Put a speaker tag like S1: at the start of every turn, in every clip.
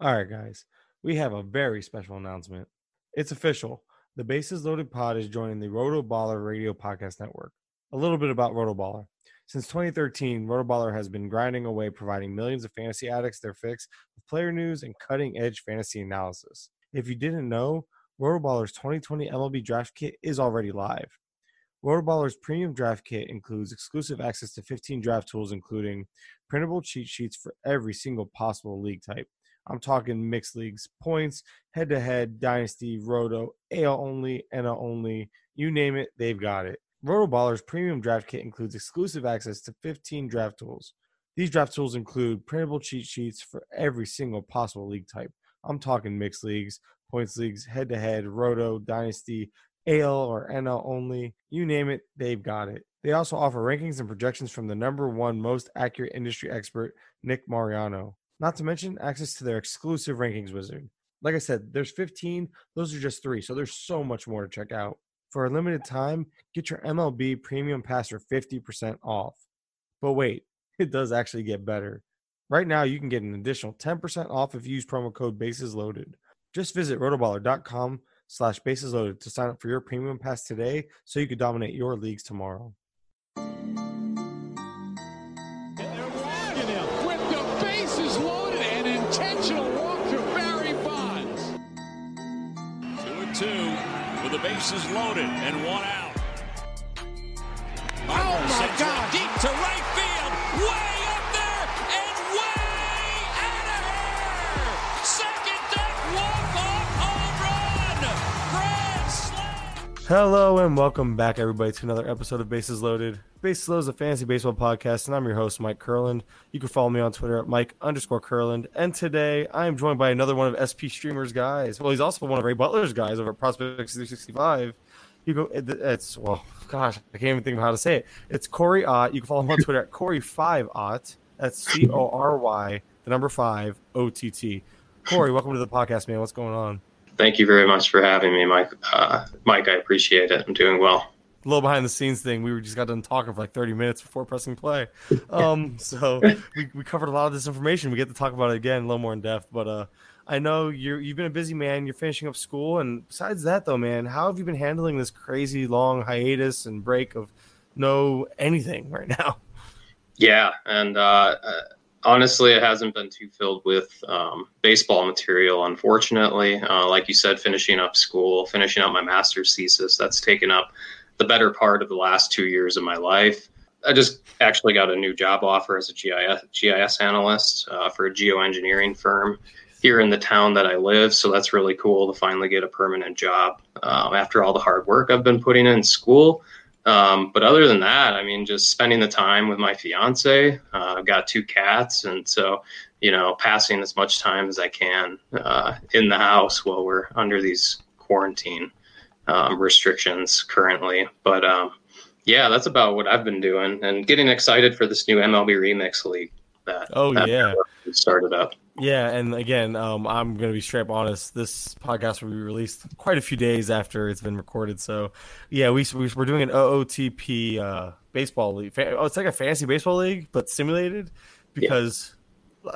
S1: All right, guys, we have a very special announcement. It's official. The Bases Loaded Pod is joining the Roto Baller Radio Podcast Network. A little bit about Roto Baller. Since 2013, Roto Baller has been grinding away, providing millions of fantasy addicts their fix of player news and cutting edge fantasy analysis. If you didn't know, Roto Baller's 2020 MLB Draft Kit is already live. Rotoballer's premium draft kit includes exclusive access to 15 draft tools, including printable cheat sheets for every single possible league type. I'm talking mixed leagues, points, head to head, dynasty, roto, AL only, NL only, you name it, they've got it. Rotoballer's premium draft kit includes exclusive access to 15 draft tools. These draft tools include printable cheat sheets for every single possible league type. I'm talking mixed leagues, points leagues, head to head, roto, dynasty, AL or NL only, you name it, they've got it. They also offer rankings and projections from the number one most accurate industry expert, Nick Mariano. Not to mention access to their exclusive rankings wizard. Like I said, there's 15, those are just three, so there's so much more to check out. For a limited time, get your MLB premium pass for 50% off. But wait, it does actually get better. Right now, you can get an additional 10% off if you use promo code Bases Loaded. Just visit rotoballer.com slash bases loaded to sign up for your premium pass today so you can dominate your leagues tomorrow.
S2: The bases loaded and
S3: one out.
S2: Oh, my God.
S3: deep to right field, way
S1: Hello and welcome back, everybody, to another episode of Bases Loaded. Bases Loaded is a fantasy baseball podcast, and I'm your host, Mike Curland. You can follow me on Twitter at Mike underscore Curland. And today I am joined by another one of SP Streamer's guys. Well, he's also one of Ray Butler's guys over at Prospect 365. You go, it- it's, well, gosh, I can't even think of how to say it. It's Cory Ott. You can follow him on Twitter at Cory5Ott. That's C O R Y, the number five, O T T. Corey, welcome to the podcast, man. What's going on?
S4: Thank you very much for having me, Mike. Uh, Mike, I appreciate it. I'm doing well.
S1: a little behind the scenes thing. We were just got done talking for like 30 minutes before pressing play. Um, so we, we covered a lot of this information. We get to talk about it again a little more in depth. But uh, I know you're you've been a busy man. You're finishing up school, and besides that, though, man, how have you been handling this crazy long hiatus and break of no anything right now?
S4: Yeah, and uh, uh, honestly, it hasn't been too filled with um, baseball material, unfortunately. Uh, like you said, finishing up school, finishing up my master's thesis, that's taken up the better part of the last two years of my life. I just actually got a new job offer as a GIS, GIS analyst uh, for a geoengineering firm here in the town that I live. So that's really cool to finally get a permanent job um, after all the hard work I've been putting in school. Um, but other than that, I mean, just spending the time with my fiance. Uh, I've got two cats, and so you know, passing as much time as I can uh, in the house while we're under these quarantine um, restrictions currently. But um, yeah, that's about what I've been doing, and getting excited for this new MLB Remix League that
S1: Oh,
S4: that
S1: yeah.
S4: started up.
S1: Yeah, and again, um, I'm going to be straight up honest. This podcast will be released quite a few days after it's been recorded. So, yeah, we, we we're doing an OOTP uh, baseball league. Oh, it's like a fantasy baseball league, but simulated. Because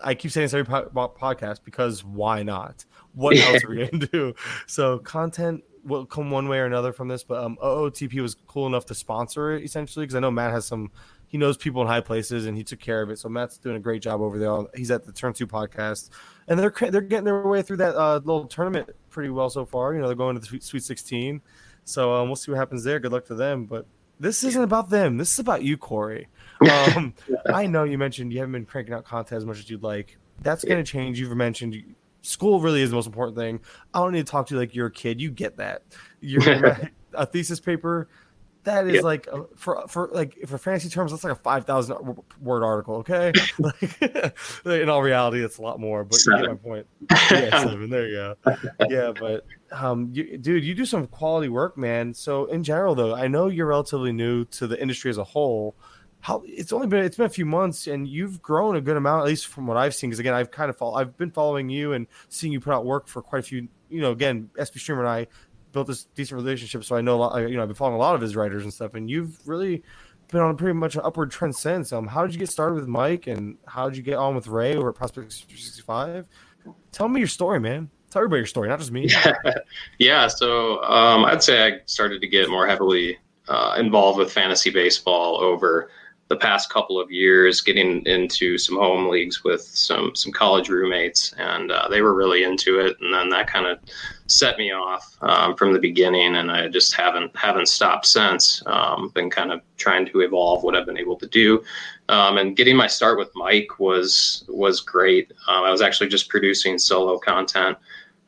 S1: I keep saying this every po- po- podcast. Because why not? What else are we going to do? So, content will come one way or another from this. But um, OOTP was cool enough to sponsor it essentially because I know Matt has some he knows people in high places and he took care of it. So Matt's doing a great job over there. He's at the Turn Two podcast, and they're they're getting their way through that uh, little tournament pretty well so far. You know, they're going to the Sweet, Sixteen, so um, we'll see what happens there. Good luck to them. But this isn't about them. This is about you, Corey. Um, I know you mentioned you haven't been cranking out content as much as you'd like. That's going to change. You've mentioned school really is the most important thing. I don't need to talk to you like you're a kid. You get that. You're a thesis paper. That is like a, for for like for fantasy terms, that's like a five thousand word article. Okay, like, in all reality, it's a lot more. But you get my point. Yeah, seven. There you go. Yeah, but um, you, dude, you do some quality work, man. So in general, though, I know you're relatively new to the industry as a whole. How it's only been it's been a few months, and you've grown a good amount, at least from what I've seen. Because again, I've kind of follow, I've been following you and seeing you put out work for quite a few. You know, again, SP Streamer and I built this decent relationship, so I know a lot. You know, I've been following a lot of his writers and stuff, and you've really been on a pretty much an upward trend since. Um, how did you get started with Mike, and how did you get on with Ray over at Prospect sixty five? Tell me your story, man. Tell everybody your story, not just me.
S4: yeah. So um, I'd say I started to get more heavily uh, involved with fantasy baseball over the past couple of years, getting into some home leagues with some some college roommates, and uh, they were really into it. And then that kind of set me off um, from the beginning, and I just haven't haven't stopped since. Um, been kind of trying to evolve what I've been able to do, um, and getting my start with Mike was was great. Um, I was actually just producing solo content.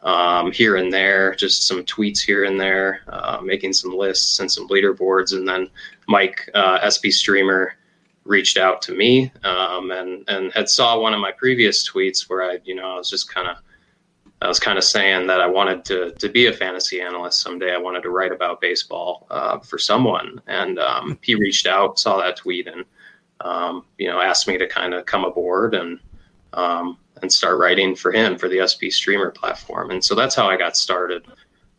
S4: Um, here and there, just some tweets here and there, uh, making some lists and some leaderboards. And then Mike, uh, SP Streamer, reached out to me um, and and had saw one of my previous tweets where I you know I was just kind of I was kind of saying that I wanted to to be a fantasy analyst someday. I wanted to write about baseball uh, for someone, and um, he reached out, saw that tweet, and um, you know asked me to kind of come aboard and um, and start writing for him for the SP Streamer platform. And so that's how I got started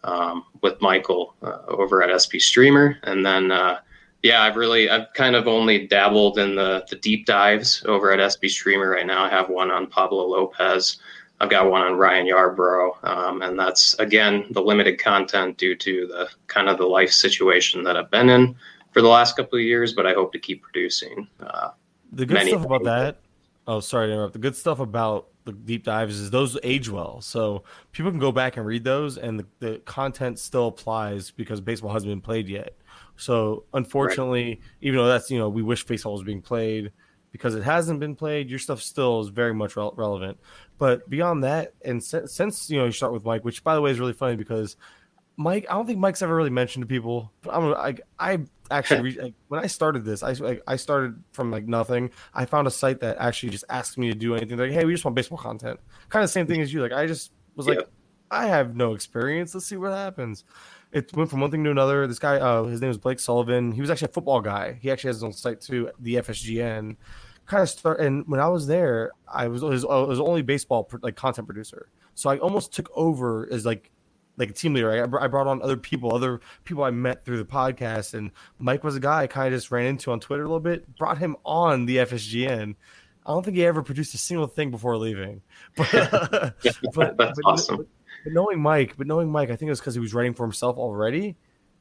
S4: um, with Michael uh, over at SP Streamer, and then. Uh, yeah, I've really I've kind of only dabbled in the the deep dives over at SP Streamer right now. I have one on Pablo Lopez. I've got one on Ryan Yarbrough, um, and that's again the limited content due to the kind of the life situation that I've been in for the last couple of years. But I hope to keep producing. Uh,
S1: the good stuff about that. Oh, sorry to interrupt. The good stuff about the deep dives is those age well, so people can go back and read those, and the, the content still applies because baseball hasn't been played yet. So unfortunately, right. even though that's you know we wish baseball was being played because it hasn't been played, your stuff still is very much re- relevant. But beyond that, and since, since you know you start with Mike, which by the way is really funny because Mike, I don't think Mike's ever really mentioned to people. But I'm I I actually like, when I started this, I like, I started from like nothing. I found a site that actually just asked me to do anything. Like, hey, we just want baseball content. Kind of the same thing as you. Like, I just was like, I have no experience. Let's see what happens it went from one thing to another. This guy, uh, his name was Blake Sullivan. He was actually a football guy. He actually has his own site too, the FSGN. Kind of start, and when I was there, I was his, I was only baseball like content producer. So I almost took over as like like a team leader. I, I brought on other people, other people I met through the podcast, and Mike was a guy I kind of just ran into on Twitter a little bit. Brought him on the FSGN. I don't think he ever produced a single thing before leaving. But,
S4: but that's but, awesome.
S1: But knowing Mike, but knowing Mike, I think it was because he was writing for himself already,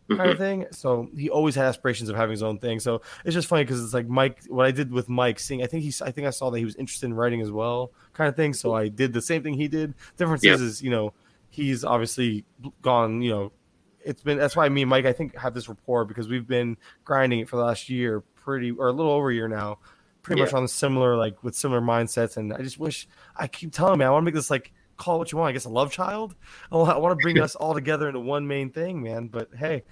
S1: kind mm-hmm. of thing. So he always had aspirations of having his own thing. So it's just funny because it's like Mike. What I did with Mike, seeing, I think he's, I think I saw that he was interested in writing as well, kind of thing. So I did the same thing he did. Difference is, is you know, he's obviously gone. You know, it's been that's why me and Mike, I think, have this rapport because we've been grinding it for the last year, pretty or a little over a year now, pretty yeah. much on similar like with similar mindsets. And I just wish I keep telling me I want to make this like call what you want. I guess a love child. I want to bring us all together into one main thing, man. But hey,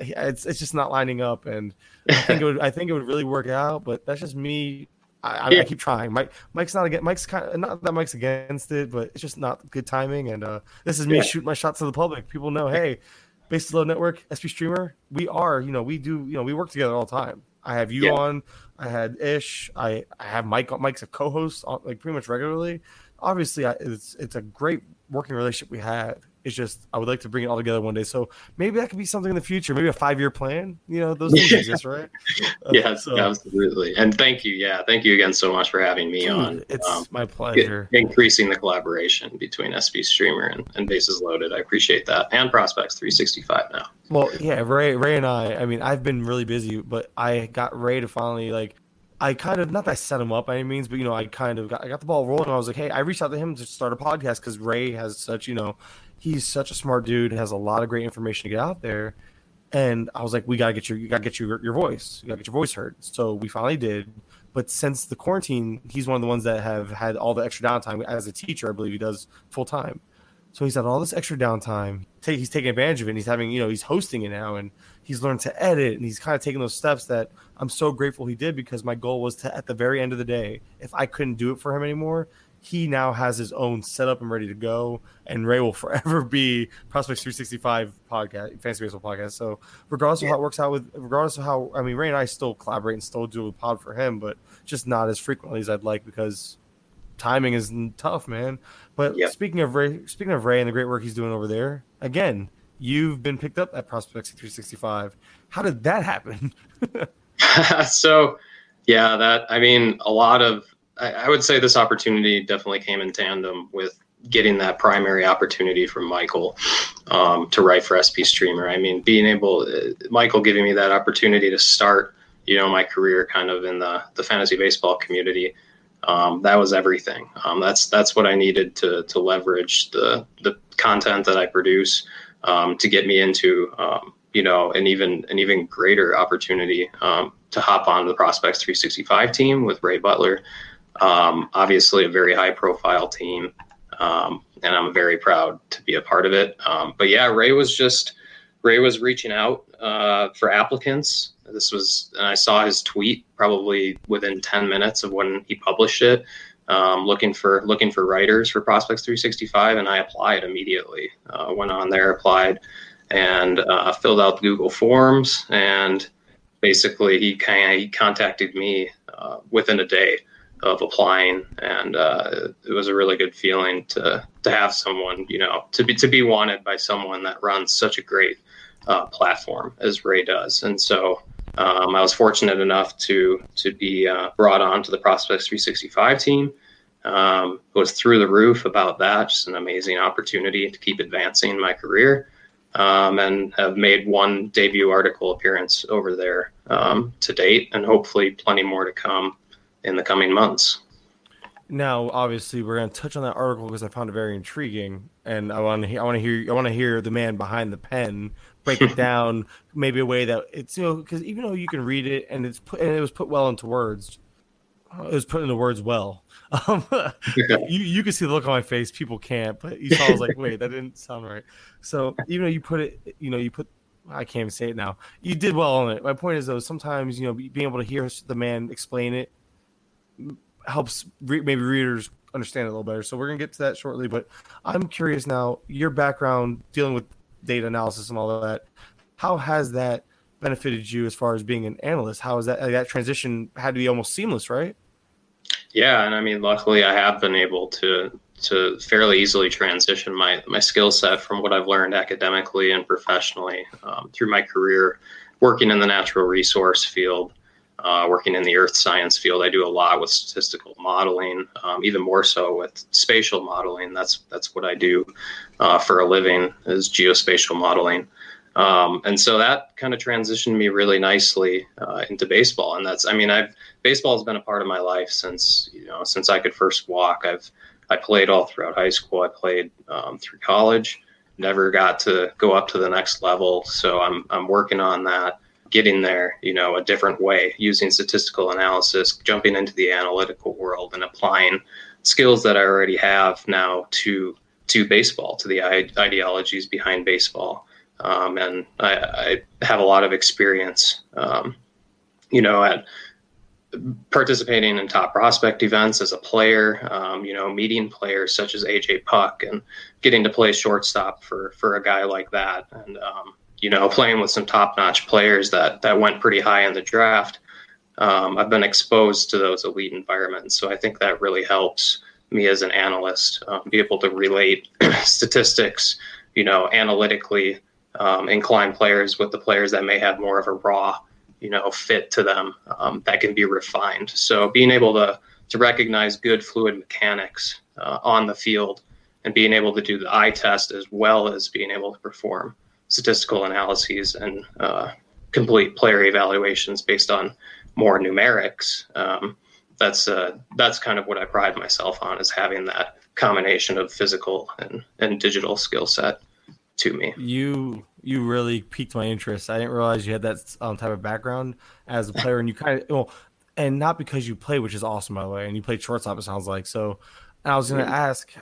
S1: it's it's just not lining up, and I think it would I think it would really work out. But that's just me. I, yeah. I keep trying. Mike Mike's not against Mike's kind of not that Mike's against it, but it's just not good timing. And uh, this is me yeah. shooting my shots to the public. People know, hey, Bases Loaded Network, SP Streamer, we are, you know, we do, you know, we work together all the time. I have you yeah. on. I had Ish. I, I have Mike. Mike's a co-host, uh, like pretty much regularly obviously I, it's it's a great working relationship we have. It's just I would like to bring it all together one day. So maybe that could be something in the future. Maybe a five year plan. You know, those things exist, right?
S4: yeah, so, absolutely. And thank you. Yeah, thank you again so much for having me dude, on.
S1: It's um, my pleasure.
S4: Increasing the collaboration between SP Streamer and, and Bases Loaded. I appreciate that. And Prospects 365 now.
S1: Well, yeah, Ray, Ray and I. I mean, I've been really busy, but I got Ray to finally like I kind of not that I set him up by any means, but you know, I kind of got I got the ball rolling. I was like, hey, I reached out to him to start a podcast because Ray has such, you know, he's such a smart dude, has a lot of great information to get out there. And I was like, we gotta get your you gotta get your your voice. You gotta get your voice heard. So we finally did. But since the quarantine, he's one of the ones that have had all the extra downtime as a teacher, I believe he does full time. So he's had all this extra downtime. He's taking advantage of it. And he's having, you know, he's hosting it now, and he's learned to edit, and he's kind of taking those steps that I'm so grateful he did because my goal was to, at the very end of the day, if I couldn't do it for him anymore, he now has his own setup and ready to go. And Ray will forever be Prospects 365 podcast, fantasy baseball podcast. So regardless yeah. of how it works out with, regardless of how, I mean, Ray and I still collaborate and still do a pod for him, but just not as frequently as I'd like because timing is tough, man. But yep. speaking of Ray, speaking of Ray and the great work he's doing over there, again, you've been picked up at Prospects 365. How did that happen?
S4: so, yeah, that I mean, a lot of I, I would say this opportunity definitely came in tandem with getting that primary opportunity from Michael um, to write for SP Streamer. I mean, being able, uh, Michael giving me that opportunity to start, you know, my career kind of in the the fantasy baseball community. Um, that was everything. Um, that's that's what I needed to to leverage the the content that I produce um, to get me into um, you know an even an even greater opportunity um, to hop on the Prospects 365 team with Ray Butler. Um, obviously, a very high profile team, um, and I'm very proud to be a part of it. Um, but yeah, Ray was just Ray was reaching out uh, for applicants. This was, and I saw his tweet probably within 10 minutes of when he published it. Um, looking for looking for writers for Prospects 365, and I applied immediately. Uh, went on there, applied, and uh, filled out the Google Forms, and basically he kind he contacted me uh, within a day of applying, and uh, it was a really good feeling to to have someone you know to be to be wanted by someone that runs such a great uh, platform as Ray does, and so. Um, I was fortunate enough to to be uh, brought on to the Prospects 365 team. Um, was through the roof about that. Just an amazing opportunity to keep advancing my career, um, and have made one debut article appearance over there um, to date, and hopefully plenty more to come in the coming months.
S1: Now, obviously, we're going to touch on that article because I found it very intriguing, and I want to. I want to hear. I want to hear the man behind the pen break it down, maybe a way that it's you know because even though you can read it and it's put and it was put well into words, it was put into words well. Um, you you can see the look on my face. People can't, but you saw. I was like, wait, that didn't sound right. So even though you put it, you know, you put. I can't even say it now. You did well on it. My point is though, sometimes you know being able to hear the man explain it helps re- maybe readers understand it a little better. So we're gonna get to that shortly. But I'm curious now, your background dealing with data analysis and all that, how has that benefited you as far as being an analyst? How has that that transition had to be almost seamless, right?
S4: Yeah, and I mean, luckily, I have been able to to fairly easily transition my my skill set from what I've learned academically and professionally um, through my career working in the natural resource field uh, working in the earth science field, I do a lot with statistical modeling, um, even more so with spatial modeling. That's that's what I do uh, for a living is geospatial modeling. Um, and so that kind of transitioned me really nicely uh, into baseball. And that's, I mean, I've baseball has been a part of my life since you know since I could first walk. I've I played all throughout high school. I played um, through college. Never got to go up to the next level. So I'm I'm working on that getting there, you know, a different way using statistical analysis, jumping into the analytical world and applying skills that I already have now to to baseball, to the ideologies behind baseball. Um, and I, I, have a lot of experience, um, you know, at participating in top prospect events as a player, um, you know, meeting players such as AJ Puk and getting to play shortstop for, for a guy like that. And, um, you know, playing with some top-notch players that that went pretty high in the draft, um, I've been exposed to those elite environments. So I think that really helps me as an analyst um, be able to relate statistics, you know, analytically um, inclined players with the players that may have more of a raw, you know, fit to them um, that can be refined. So being able to to recognize good fluid mechanics uh, on the field and being able to do the eye test as well as being able to perform statistical analyses and uh, complete player evaluations based on more numerics. Um, that's uh, that's kind of what I pride myself on is having that combination of physical and, and digital skill set to me.
S1: You you really piqued my interest. I didn't realize you had that um, type of background as a player, and you kind of well, and not because you play, which is awesome by the way, and you played shortstop. It sounds like so. I was going to ask.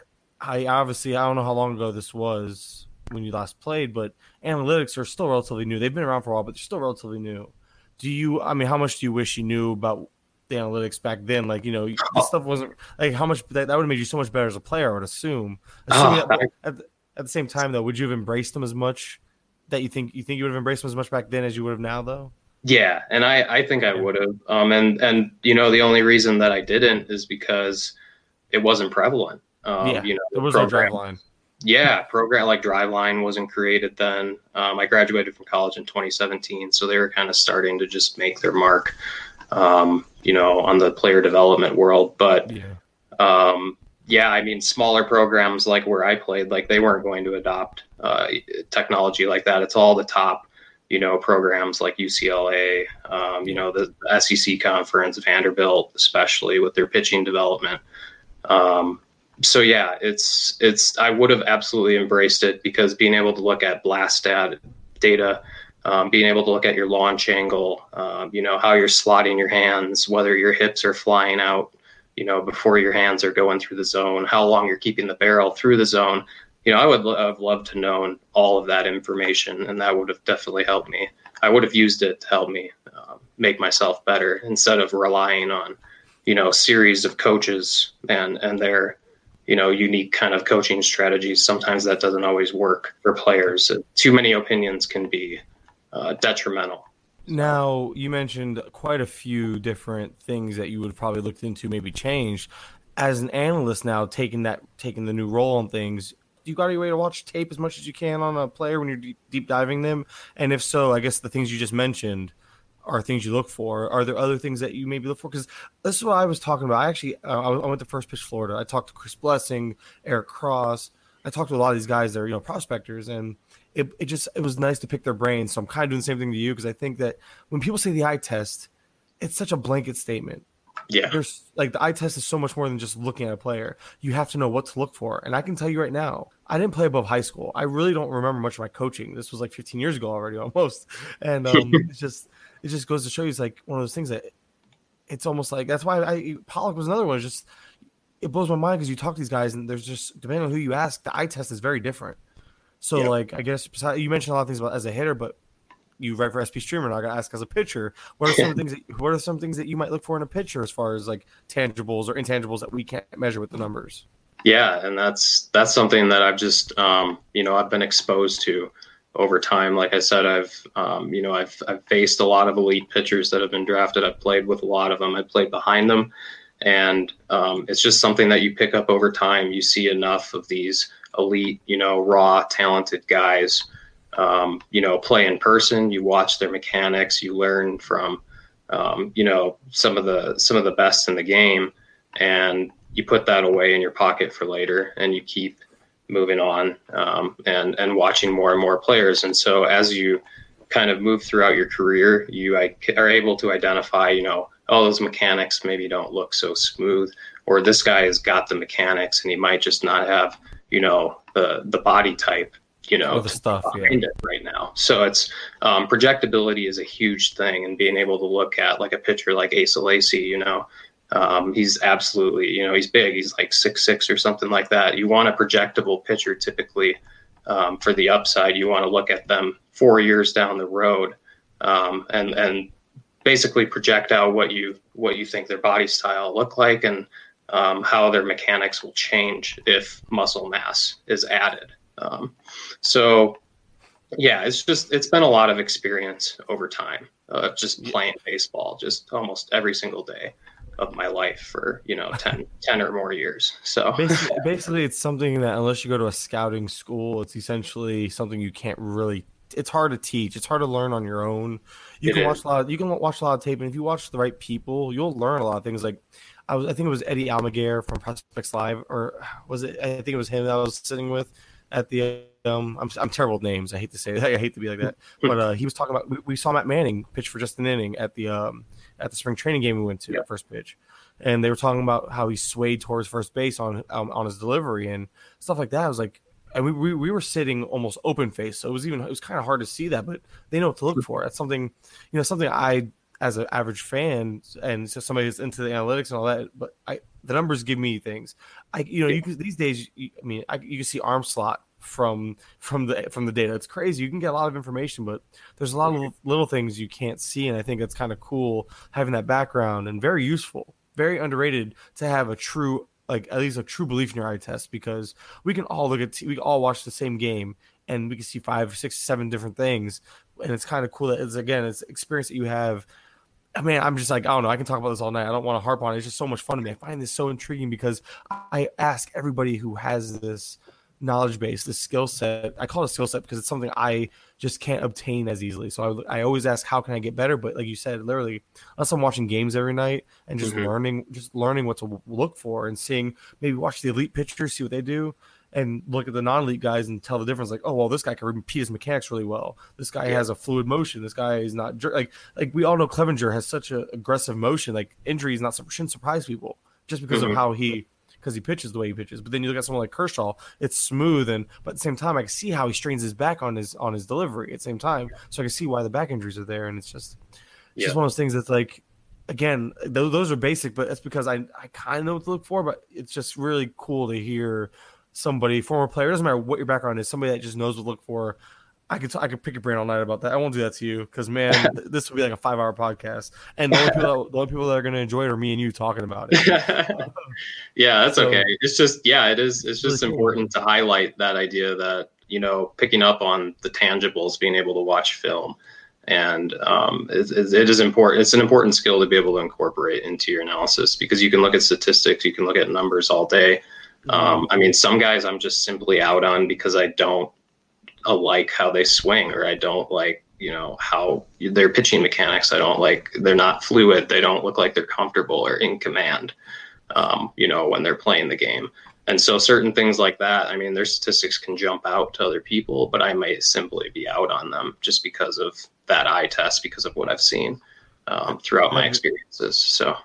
S1: I obviously I don't know how long ago this was when you last played, but analytics are still relatively new. They've been around for a while, but they're still relatively new. Do you? I mean, how much do you wish you knew about the analytics back then? Like, you know, this oh. stuff wasn't like how much that, that would have made you so much better as a player. I would assume. oh, at, at, at, the same time, though, would you have embraced them as much that you think you think you would have embraced them as much back then as you would have now, though?
S4: Yeah, and I I think I would have. Um, and and you know, the only reason that I didn't is because it wasn't prevalent. Um,
S1: yeah,
S4: you know,
S1: there was program, no line
S4: yeah, program like Driveline wasn't created then. Um, I graduated from college in 2017, so they were kind of starting to just make their mark um, you know, on the player development world. But
S1: Yeah.
S4: um, yeah, I mean, smaller programs like where I played, like they weren't going to adopt uh, technology like that. It's all the top, you know, programs like UCLA, um, you know, the SEC conference, Vanderbilt, especially with their pitching development. Um, so yeah, it's it's. I would have absolutely embraced it because being able to look at blast stat data, um, being able to look at your launch angle, um, you know, how you're slotting your hands, whether your hips are flying out you know, before your hands are going through the zone, how long you're keeping the barrel through the zone. You know, I would have loved to known all of that information, and that would have definitely helped me. I would have used it to help me um, make myself better instead of relying on, you know, series of coaches and and their, you know, unique kind of coaching strategies. Sometimes that doesn't always work for players. Too many opinions can be uh, detrimental.
S1: Now you mentioned quite a few different things that you would probably looked into, maybe changed. As an analyst now, taking that, taking the new role on things, do you got any way to watch tape as much as you can on a player when you're deep diving them? And if so, I guess the things you just mentioned are things you look for. Are there other things that you maybe look for? Because this is what I was talking about. I actually, uh, I went to First Pitch Florida. I talked to Chris Blessing, Eric Cross. I talked to a lot of these guys that are you know prospectors, and it, it just it was nice to pick their brains. So I'm kind of doing the same thing to you because I think that when people say the eye test, it's such a blanket statement.
S4: Yeah.
S1: There's like the eye test is so much more than just looking at a player. You have to know what to look for. And I can tell you right now, I didn't play above high school. I really don't remember much of my coaching. This was like 15 years ago already, almost. And um, it's just it just goes to show you it's like one of those things that it's almost like that's why I Pollock was another one. It's just it blows my mind because you talk to these guys and there's just depending on who you ask, the eye test is very different. So
S4: Yeah.
S1: like I guess besides, you mentioned a lot of things about as a hitter, but you write for SP Streamer, and I got to ask as a pitcher, what are some things? That, what are some things that you might look for in a pitcher as far as like tangibles or intangibles that we can't measure with the numbers?
S4: Yeah, and that's that's something that I've just um, you know I've been exposed to over time. Like I said, I've um, you know I've I've faced a lot of elite pitchers that have been drafted. I've played with a lot of them. I played behind them, and um, it's just something that you pick up over time. You see enough of these elite, you know, raw, talented guys. Um, you know, play in person. You watch their mechanics. You learn from, um, you know, some of the some of the best in the game, and you put that away in your pocket for later and you keep moving on um, and and watching more and more players and so as you kind of move throughout your career you are able to identify you know oh those mechanics maybe don't look so smooth or this guy has got the mechanics and he might just not have you know the the body type you know
S1: the stuff, yeah.
S4: behind it right now so it's um, projectability is a huge thing and being able to look at like a pitcher like Asa Lacy you know um, he's absolutely, you know, he's big. He's like six six or something like that. You want a projectable pitcher typically um, for the upside. You want to look at them four years down the road um, and and basically project out what you what you think their body style look like and um, how their mechanics will change if muscle mass is added. Um, so yeah, it's just it's been a lot of experience over time, uh, just playing baseball, just almost every single day of my life for you know 10, 10 or more years. So
S1: Basically, basically, it's something that unless you go to a scouting school, it's essentially something you can't really. It's hard to teach. It's hard to learn on your own. You
S4: It
S1: can
S4: is.
S1: watch a lot. Of, you can watch a lot of tape, and if you watch the right people, you'll learn a lot of things. Like I was, I think it was Eddie Almaguer from Prospects Live, or was it? I think it was him that I was sitting with at the. Um, I'm I'm terrible with names. I hate to say that. I hate to be like that. But uh, he was talking about. We, we saw Matt Manning pitch for just an inning at the um at the spring training game we went to
S4: Yeah.
S1: first pitch and they were talking about how he swayed towards first base on um, on his delivery and stuff like that. I was like, and we, we we were sitting almost open face, so it was even it was kind of hard to see that, but they know what to look for. That's something, you know, something I as an average fan and so somebody who's into the analytics and all that, but I the numbers give me things. I you know you can, these days, you, I mean, I, you can see arm slot from from the from the data. It's crazy. You can get a lot of information, but there's a lot of little things you can't see, and I think it's kind of cool having that background and very useful, very underrated to have a true like at least a true belief in your eye test because we can all look at we can all watch the same game and we can see five, six, seven different things, and it's kind of cool that it's again it's experience that you have. I mean, I'm just like I don't know. I can talk about this all night. I don't want to harp on it. It's just so much fun to me. I find this so intriguing because I ask everybody who has this knowledge base, this skill set. I call it a skill set because it's something I just can't obtain as easily. So I, I, always ask, how can I get better? But like you said, literally, unless I'm watching games every night and just mm-hmm. learning, just learning what to look for and seeing, maybe watch the elite pitchers, see what they do, and look at the non-elite guys and tell the difference. Like, oh well, this guy can repeat his mechanics really well. This guy yeah. has a fluid motion. This guy is not like like we all know Clevinger has such an aggressive motion. Like injuries not shouldn't surprise people just because mm-hmm. of how he because he pitches the way he pitches. But then you look at someone like Kershaw, it's smooth and but at the same time I can see how he strains his back on his on his delivery at the same time. So I can see why the back injuries are there. And it's just it's yeah. just one of those things that's like again, those, those are basic, but that's because I I kind of know what to look for, but it's just really cool to hear somebody, former player, doesn't matter what your background is, somebody that just knows what to look for. I could I could pick your brain all night about that. I won't do that to you because man, this will be like a five hour podcast, and the only people that, the only people that are going to enjoy it are me and you talking about it.
S4: yeah, that's so, okay. It's just yeah, it is. It's just really important cool. to highlight that idea that you know picking up on the tangibles, being able to watch film, and um, it, it is important. It's an important skill to be able to incorporate into your analysis because you can look at statistics, you can look at numbers all day. Mm-hmm. Um, I mean, some guys I'm just simply out on because I don't like how they swing or I don't like you know how their pitching mechanics i don't like they're not fluid they don't look like they're comfortable or in command um, you know when they're playing the game. And so certain things like that i mean their statistics can jump out to other people but i might simply be out on them just because of that eye test because of what i've seen um, throughout my experiences so.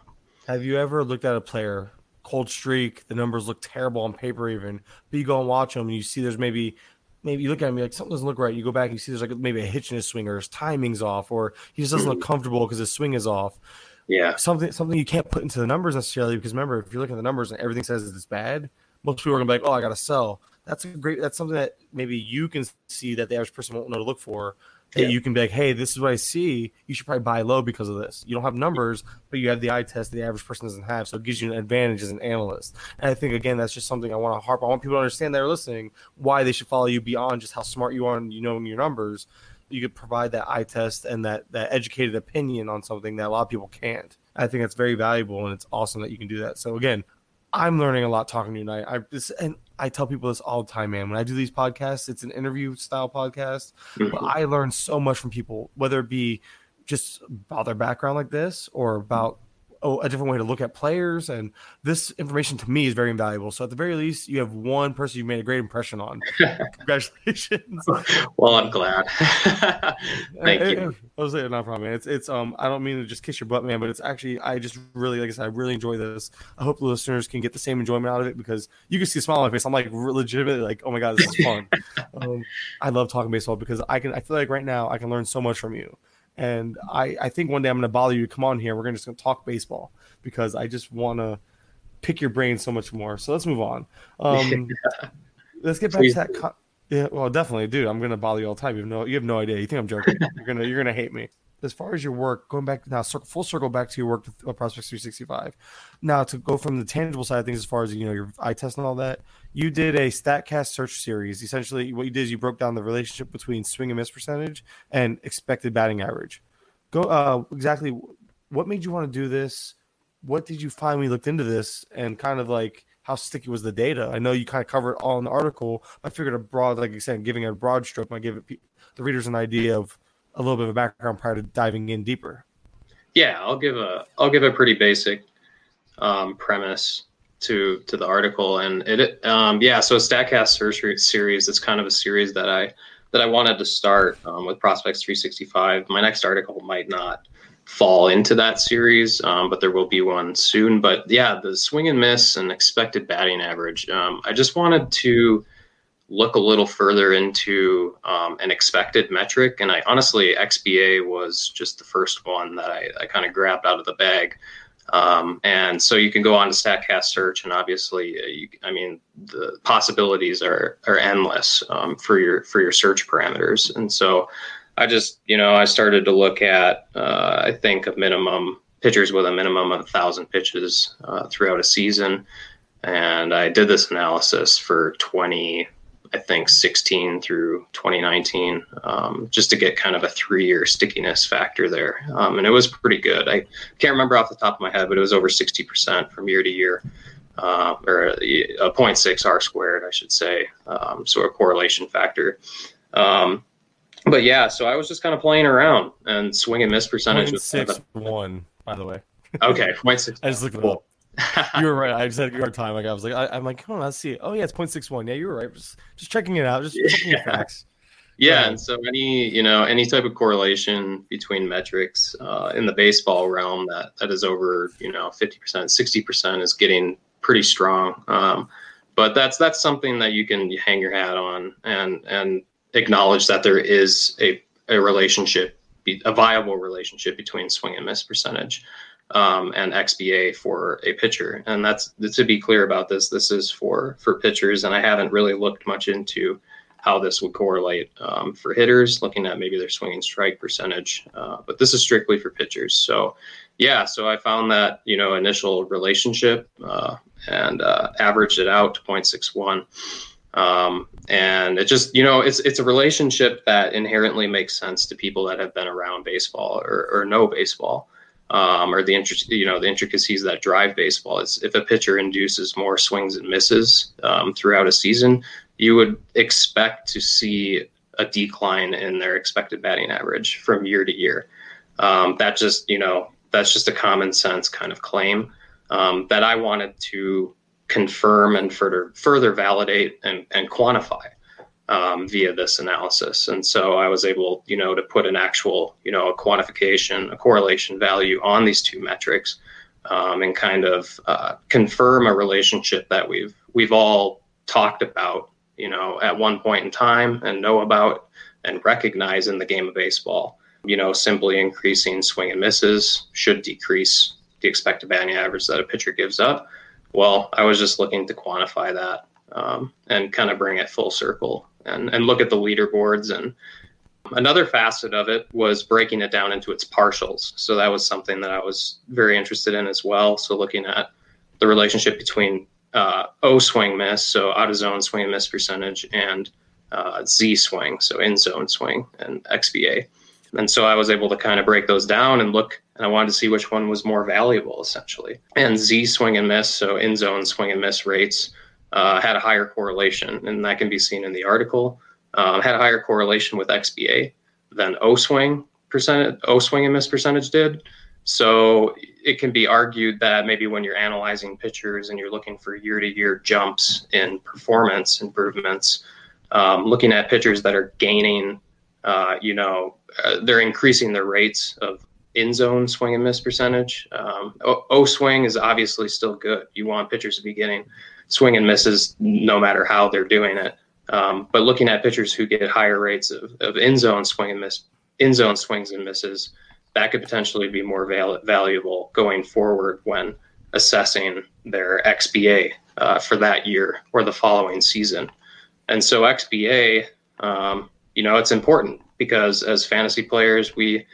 S1: Have you ever looked at a player cold streak the numbers look terrible on paper even but you go and watch them and you see there's maybe maybe you look at him like something doesn't look right. You go back and you see there's like maybe a hitch in his swing or his timing's off or he just doesn't look comfortable because his swing is off.
S4: Yeah.
S1: Something something you can't put into the numbers necessarily because remember if you're looking at the numbers and everything says it's bad, most people are gonna be like, Oh, I gotta sell. That's a great that's something that maybe you can see that the average person won't know to look for that yeah. you can be like, hey, this is what I see. You should probably buy low because of this. You don't have numbers, but you have the eye test that the average person doesn't have. So it gives you an advantage as an analyst. And I think, again, that's just something I want to harp. On. I want people to understand that are listening why they should follow you beyond just how smart you are and you know your numbers. You could provide that eye test and that, that educated opinion on something that a lot of people can't. I think that's very valuable and it's awesome that you can do that. So, again, I'm learning a lot talking to you tonight. I this and I tell people this all the time, man. When I do these podcasts, it's an interview style podcast, mm-hmm. but I learn so much from people, whether it be just about their background like this or about oh, a different way to look at players. And this information to me is very invaluable. So at the very least, you have one person you made a great impression on. Congratulations.
S4: well, I'm glad. Thank you.
S1: I was saying, no problem. Man. It's it's um I don't mean to just kiss your butt, man, but it's actually I just really like I said I really enjoy this. I hope the listeners can get the same enjoyment out of it because you can see a smile on my face. I'm like legitimately like, oh my god, this is fun. um, I love talking baseball because I can I feel like right now I can learn so much from you. And I, I think one day I'm going to bother you to come on here. We're going to just going to talk baseball because I just want to pick your brain so much more. So let's move on. Um, let's get back to that. Co- yeah, well, definitely, dude. I'm going to bother you all the time. You have no, you have no idea. You think I'm joking? you're gonna, you're gonna hate me as far as your work, going back now, full circle back to your work with uh, Prospects 365. Now, to go from the tangible side of things, as far as you know, your eye test and all that, you did a Statcast search series. Essentially, what you did is you broke down the relationship between swing and miss percentage and expected batting average. Go uh, exactly what made you want to do this? What did you find when you looked into this, and kind of like how sticky was the data? I know you kind of covered all in the article. I figured a broad, like you said, giving a broad stroke might give it, the readers an idea of a little bit of background prior to diving in deeper.
S4: Yeah, I'll give a I'll give a pretty basic um, premise to to the article, and it um, yeah. So Statcast Search series. It's kind of a series that I that I wanted to start um, with Prospects 365. My next article might not fall into that series, um, but there will be one soon. But yeah, the swing and miss and expected batting average. Um, I just wanted to look a little further into um, an expected metric. And I honestly, XBA was just the first one that I, I kind of grabbed out of the bag. Um, and so you can go on to Statcast search, and obviously, uh, you, I mean, the possibilities are are endless um, for your for your search parameters. And so, I just you know I started to look at uh, I think a minimum pitchers with a minimum of a thousand pitches uh, throughout a season, and I did this analysis for twenty I think 16 through 2019, um, just to get kind of a three year stickiness factor there. Um, and it was pretty good. I can't remember off the top of my head, but it was over 60% from year to year. uh, or a, a 0.6 R squared, I should say. Um, so a correlation factor. Um, but yeah, so I was just kind of playing around and swing and miss percentage. was kind of
S1: Six one, by the way.
S4: okay, 0.6.
S1: I just looked it up. You were right. I just had a hard time. Like I was like, I, am like, come on, let's see. Oh yeah, it's 0.61. Yeah, you were right. Just, just checking it out. Just checking the
S4: Yeah.
S1: facts.
S4: Yeah,
S1: Right.
S4: and so any you know any type of correlation between metrics uh, in the baseball realm that that is over you know fifty percent, sixty percent is getting pretty strong. Um, but that's that's something that you can hang your hat on and and acknowledge that there is a a relationship, a viable relationship between swing and miss percentage. Um, and XBA for a pitcher, and that's to be clear about this. This is for for pitchers, and I haven't really looked much into how this would correlate um, for hitters, looking at maybe their swinging strike percentage. Uh, but this is strictly for pitchers. So, yeah, so I found that you know initial relationship uh, and uh, averaged it out to 0.61. Um, and it just you know it's it's a relationship that inherently makes sense to people that have been around baseball or, or know baseball. Um, or the you know, the intricacies that drive baseball is if a pitcher induces more swings and misses um, throughout a season, you would expect to see a decline in their expected batting average from year to year. Um, that just, you know, that's just a common sense kind of claim um, that I wanted to confirm and further further validate and, and quantify um, via this analysis. And so I was able, you know, to put an actual, you know, a quantification, a correlation value on these two metrics, um, and kind of uh, confirm a relationship that we've we've all talked about you know, at one point in time and know about and recognize in the game of baseball. You know, simply increasing swing and misses should decrease the expected batting average that a pitcher gives up. Well, I was just looking to quantify that um, and kind of bring it full circle and, and look at the leaderboards. And another facet of it was breaking it down into its partials. So that was something that I was very interested in as well. So looking at the relationship between uh, O swing miss, so out of zone swing and miss percentage, and uh, Z swing, so in zone swing and XBA. And so I was able to kind of break those down and look, and I wanted to see which one was more valuable essentially. And Z swing and miss, so in zone swing and miss rates, uh, had a higher correlation, and that can be seen in the article. Um, had a higher correlation with XBA than O swing percentage, O swing and miss percentage did. So it can be argued that maybe when you're analyzing pitchers and you're looking for year to year jumps in performance improvements, um, looking at pitchers that are gaining, uh, you know, uh, they're increasing their rates of in zone swing and miss percentage. Um, o swing is obviously still good. You want pitchers to be getting swing and misses no matter how they're doing it. Um, but looking at pitchers who get higher rates of, of in zone swing and miss, in zone swings and misses, that could potentially be more val- valuable going forward when assessing their XBA uh, for that year or the following season. And so XBA, um, you know, it's important because as fantasy players, we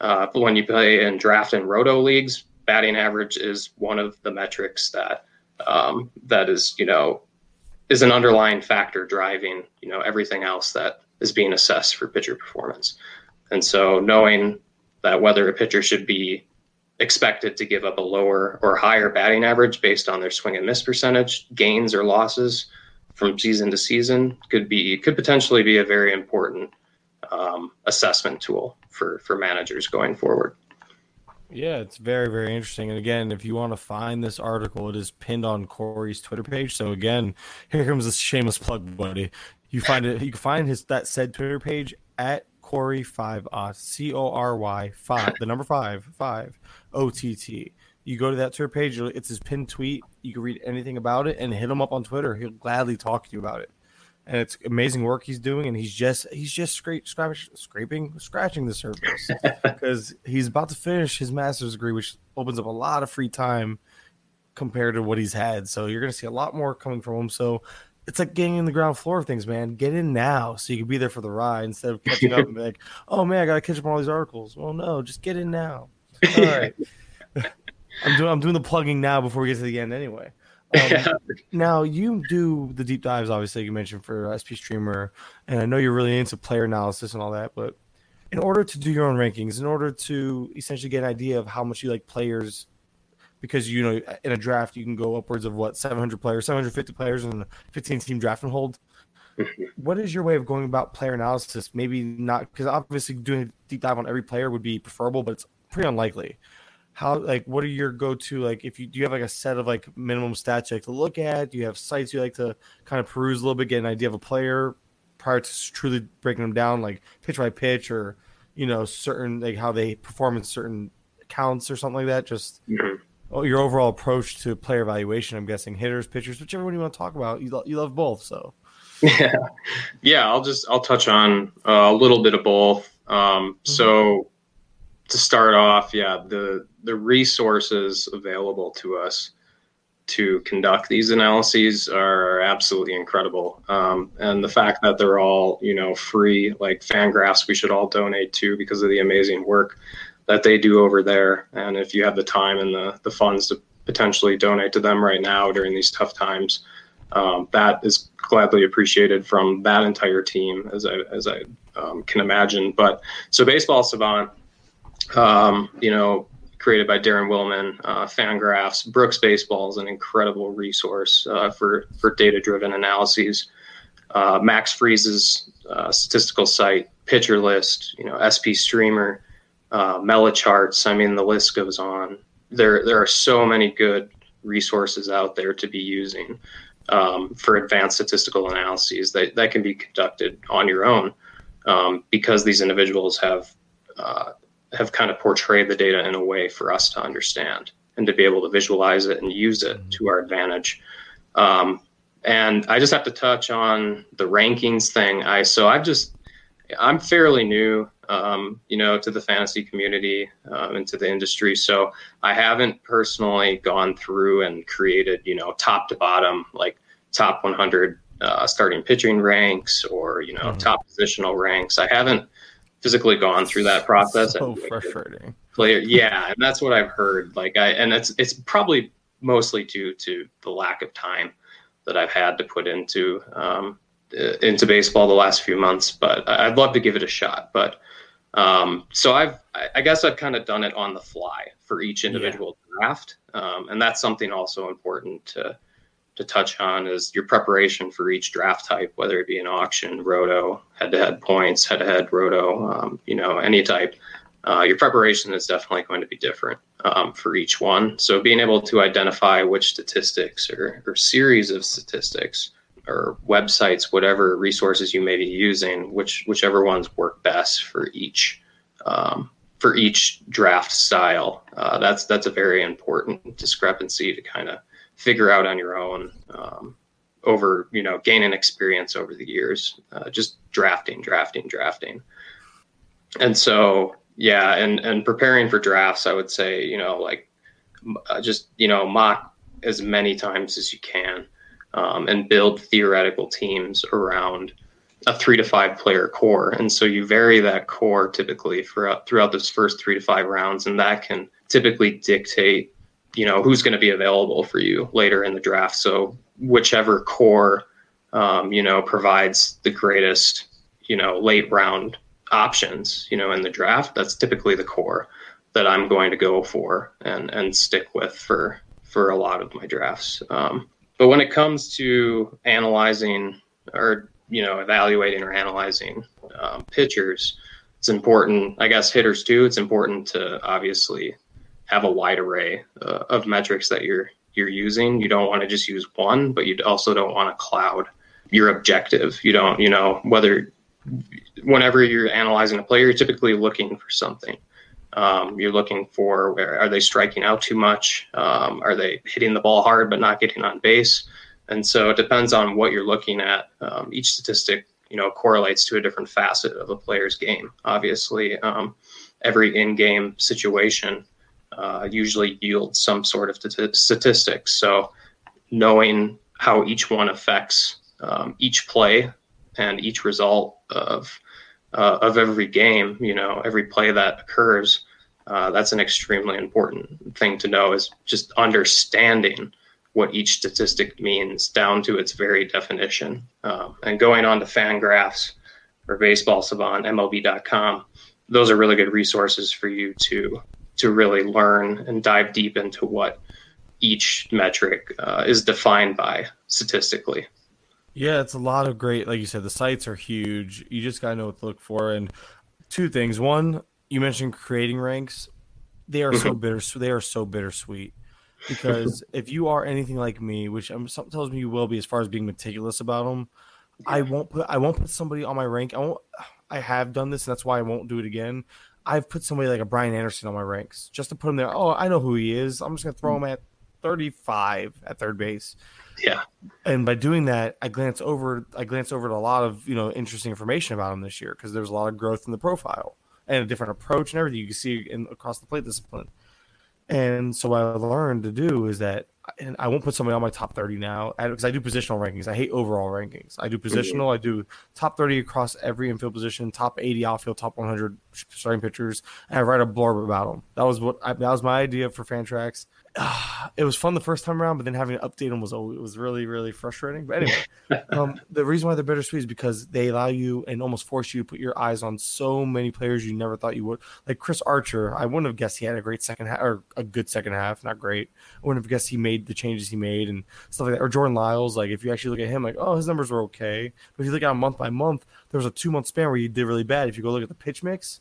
S4: uh, when you play in draft and roto leagues, batting average is one of the metrics that um, that is, you know, is an underlying factor driving, you know, everything else that is being assessed for pitcher performance. And so knowing that whether a pitcher should be expected to give up a lower or higher batting average based on their swing and miss percentage, gains or losses from season to season could be could potentially be a very important um, assessment tool for for managers going forward.
S1: Yeah, it's very, very interesting. And again, if you want to find this article, it is pinned on Corey's Twitter page. So again, here comes this shameless plug, buddy. You find it. You can find his that said Twitter page at Corey five uh, C O R Y five the number five five O T T. You go to that Twitter page. It's his pinned tweet. You can read anything about it and hit him up on Twitter. He'll gladly talk to you about it. And it's amazing work he's doing. And he's just he's just scrape, scratch, scraping scratching the surface because he's about to finish his master's degree, which opens up a lot of free time compared to what he's had. So you're going to see a lot more coming from him. So it's like getting in the ground floor of things, man. Get in now so you can be there for the ride instead of catching up and be like, oh man, I got to catch up on all these articles. Well, no, just get in now. All right. I'm doing I'm doing the plugging now before we get to the end anyway. Um, now you do the deep dives, obviously you mentioned for SP Streamer, and I know you're really into player analysis and all that. But in order to do your own rankings, in order to essentially get an idea of how much you like players because you know in a draft you can go upwards of what 700 players, 750 players in a 15 team draft and hold.
S4: Mm-hmm.
S1: what is your way of going about player analysis? Maybe not because obviously doing a deep dive on every player would be preferable, but it's pretty unlikely. How like what are your go to like if you do you have like a set of like minimum stats you like to look at? Do you have sites you like to kind of peruse a little bit, get an idea of a player prior to truly breaking them down, like pitch by pitch or you know certain like how they perform in certain counts or something like that? Just
S4: Mhm.
S1: oh, your overall approach to player evaluation. I'm guessing hitters, pitchers, whichever one you want to talk about. You lo- you love both, so
S4: Yeah, yeah. I'll just I'll touch on uh, a little bit of both. Um, So to start off, yeah, the the resources available to us to conduct these analyses are absolutely incredible. Um, and the fact that they're all you know free, like Fangraphs, we should all donate to because of the amazing work that they do over there. And if you have the time and the the funds to potentially donate to them right now during these tough times um, that is gladly appreciated from that entire team, as I as I um, can imagine. But so baseball savant, um, you know, created by Daren Willman, uh, Fangraphs, Brooks Baseball is an incredible resource uh, for for data driven analyses. Uh, Max Freeze's uh, statistical site, Pitcher List, you know, SP Streamer, uh, Melicharts. I mean, the list goes on. There there are so many good resources out there to be using um, for advanced statistical analyses that, that can be conducted on your own um, because these individuals have uh, have kind of portrayed the data in a way for us to understand and to be able to visualize it and use it to our advantage. Um, and I just have to touch on the rankings thing. I so I've just I'm fairly new, um, you know, to the fantasy community um, and to the industry. So I haven't personally gone through and created, you know, top to bottom, like top 100 uh, starting pitching ranks or, you know,
S1: Mhm.
S4: top positional ranks. I haven't physically gone through that process.
S1: so frustrating.
S4: player yeah and that's what i've heard like i and it's it's probably mostly due to the lack of time that i've had to put into um uh, into baseball the last few months but i'd love to give it a shot but um so i've i I guess i've kind of done it on the fly for each individual draft um and that's something also important to to touch on is your preparation for each draft type, whether it be an auction, roto, head-to-head points, head-to-head roto, um, you know, any type. Uh, your preparation is definitely going to be different um, for each one. So being able to identify which statistics or, or series of statistics or websites, whatever resources you may be using, which whichever ones work best for each um, for each draft style. Uh, that's that's a very important discrepancy to kind of figure out on your own um, over you know gaining experience over the years uh, just drafting drafting drafting. And so yeah and and preparing for drafts i would say you know like uh, just you know mock as many times as you can um, and build theoretical teams around a three to five player core. And so you vary that core typically for throughout those first three to five rounds and that can typically dictate you know who's going to be available for you later in the draft. So whichever core um, you know provides the greatest you know late round options you know in the draft, that's typically the core that I'm going to go for and and stick with for for a lot of my drafts. Um, but when it comes to analyzing or you know evaluating or analyzing um, pitchers, it's important. I guess hitters too. It's important to obviously have a wide array uh, of metrics that you're you're using. You don't want to just use one, but you also don't want to cloud your objective. You don't, you know, whether whenever you're analyzing a player, you're typically looking for something. Um, you're looking for where are they striking out too much? Um, are they hitting the ball hard but not getting on base? And so it depends on what you're looking at. Um, each statistic, you know, correlates to a different facet of a player's game. Obviously, um, every in-game situation uh, usually yields some sort of stati- statistics. So knowing how each one affects um, each play and each result of uh, of every game, you know, every play that occurs, uh, that's an extremely important thing to know. Is just understanding what each statistic means down to its very definition, um, and going on to Fangraphs or Baseball Savant, MLB.com. Those are really good resources for you to to really learn and dive deep into what each metric uh, is defined by statistically.
S1: Yeah, it's a lot of great. Like you said, the sites are huge. You just gotta know what to look for. And two things. One, you mentioned creating ranks. They are so bitter. They are so bittersweet because if you are anything like me, which I'm, something tells me you will be, as far as being meticulous about them, I won't put I won't put somebody on my rank. I won't. I have done this, and that's why I won't do it again. I've put somebody like a Brian Anderson on my ranks just to put him there. Oh, I know who he is. I'm just gonna throw him at 35 at third base.
S4: Yeah.
S1: And by doing that, I glance over I glance over a lot of, you know, interesting information about him this year because there's a lot of growth in the profile and a different approach and everything you can see in across the plate discipline. And so what I learned to do is that and I won't put somebody on my top 30 now because I do positional rankings. I hate overall rankings. I do mm-hmm. positional. I do top 30 across every infield position, top 80 outfield, top 100 starting pitchers, and I write a blurb about them. That was what I, that was my idea for Fantrax uh, it was fun the first time around, but then having to update them was it was really really frustrating. But anyway, um, the reason why they're bittersweet is because they allow you and almost force you to put your eyes on so many players you never thought you would. Like Chris Archer, I wouldn't have guessed he had a great second half or a good second half, not great. I wouldn't have guessed he made the changes he made and stuff like that. Or Jordan Lyles, like if you actually look at him, like oh his numbers were okay, but if you look at him month by month, there was a two month span where he did really bad. If you go look at the pitch mix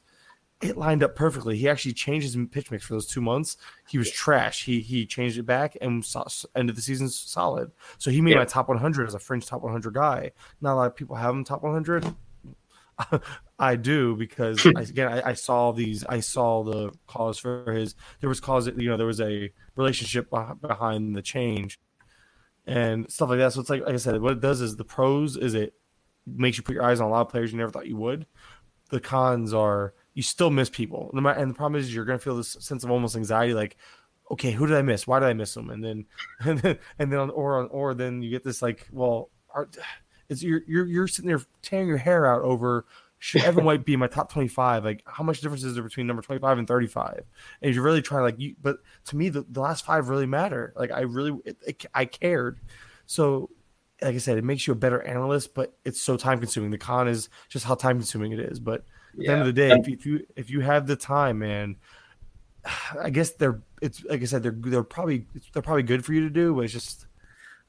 S1: it lined up perfectly. He actually changed his pitch mix for those two months. He was trash. He he changed it back and saw, ended the season solid. So he made yeah. my top 100 as a fringe top 100 guy. Not a lot of people have him top 100. I do because I, again I, I, saw these. I saw the cause for his. There was cause. You know there was a relationship behind the change and stuff like that. So it's like like I said, what it does is the pros is it makes you put your eyes on a lot of players you never thought you would. The cons are you still miss people. And the problem is you're going to feel this sense of almost anxiety, like, okay, who did I miss? Why did I miss them? And then, and then, and then, or, or then you get this like, well, are, it's you're, you're, you're sitting there tearing your hair out over should Evan White be my top 25? Like, how much difference is there between number 25 and 35? And you're really trying to, like, you, but to me, the, the last five really matter. Like, I really, it, it, I cared. So, like I said, it makes you a better analyst, but it's so time consuming. The con is just how time consuming it is. But at the end of the day, if, if you if you have the time, man, I guess they're it's like I said, they're they're probably they're probably good for you to do, but it's just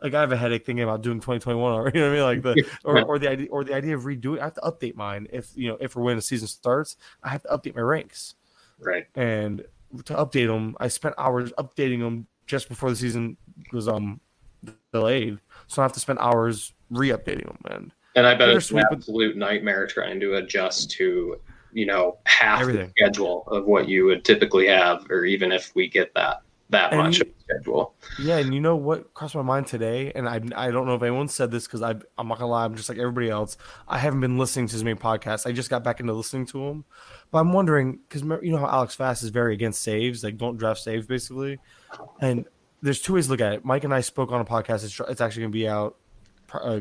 S1: like I have a headache thinking about doing 2021 already. You know what I mean? Like the or, or the idea or the idea of redoing. I have to update mine if you know if or when the season starts. I have to update my ranks.
S4: Right.
S1: And to update them, I spent hours updating them just before the season was um delayed. So I have to spend hours re-updating them, and
S4: and I bet it's an absolute nightmare trying to adjust to, you know, half Everything. the schedule of what you would typically have, or even if we get that that and much you, schedule.
S1: Yeah, and you know what crossed my mind today, and I I don't know if anyone said this because I I'm not gonna lie, I'm just like everybody else. I haven't been listening to his main podcast. I just got back into listening to him, but I'm wondering because you know how Alex Fast is very against saves, like don't draft saves basically, and there's two ways to look at it. Mike and I spoke on a podcast. It's, it's actually gonna be out. Uh,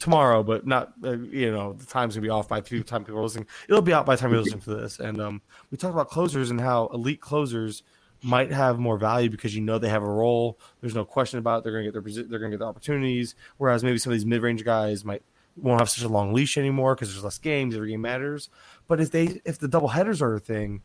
S1: tomorrow, but not uh, you know the time's gonna be off by the time people are listening. It'll be out by the time you're listening to this. And um, we talked about closers and how elite closers might have more value because you know they have a role. There's no question about it. They're gonna get their they're gonna get the opportunities. Whereas maybe some of these mid range guys might won't have such a long leash anymore because there's less games. Every game matters. But if they if the double headers are a thing,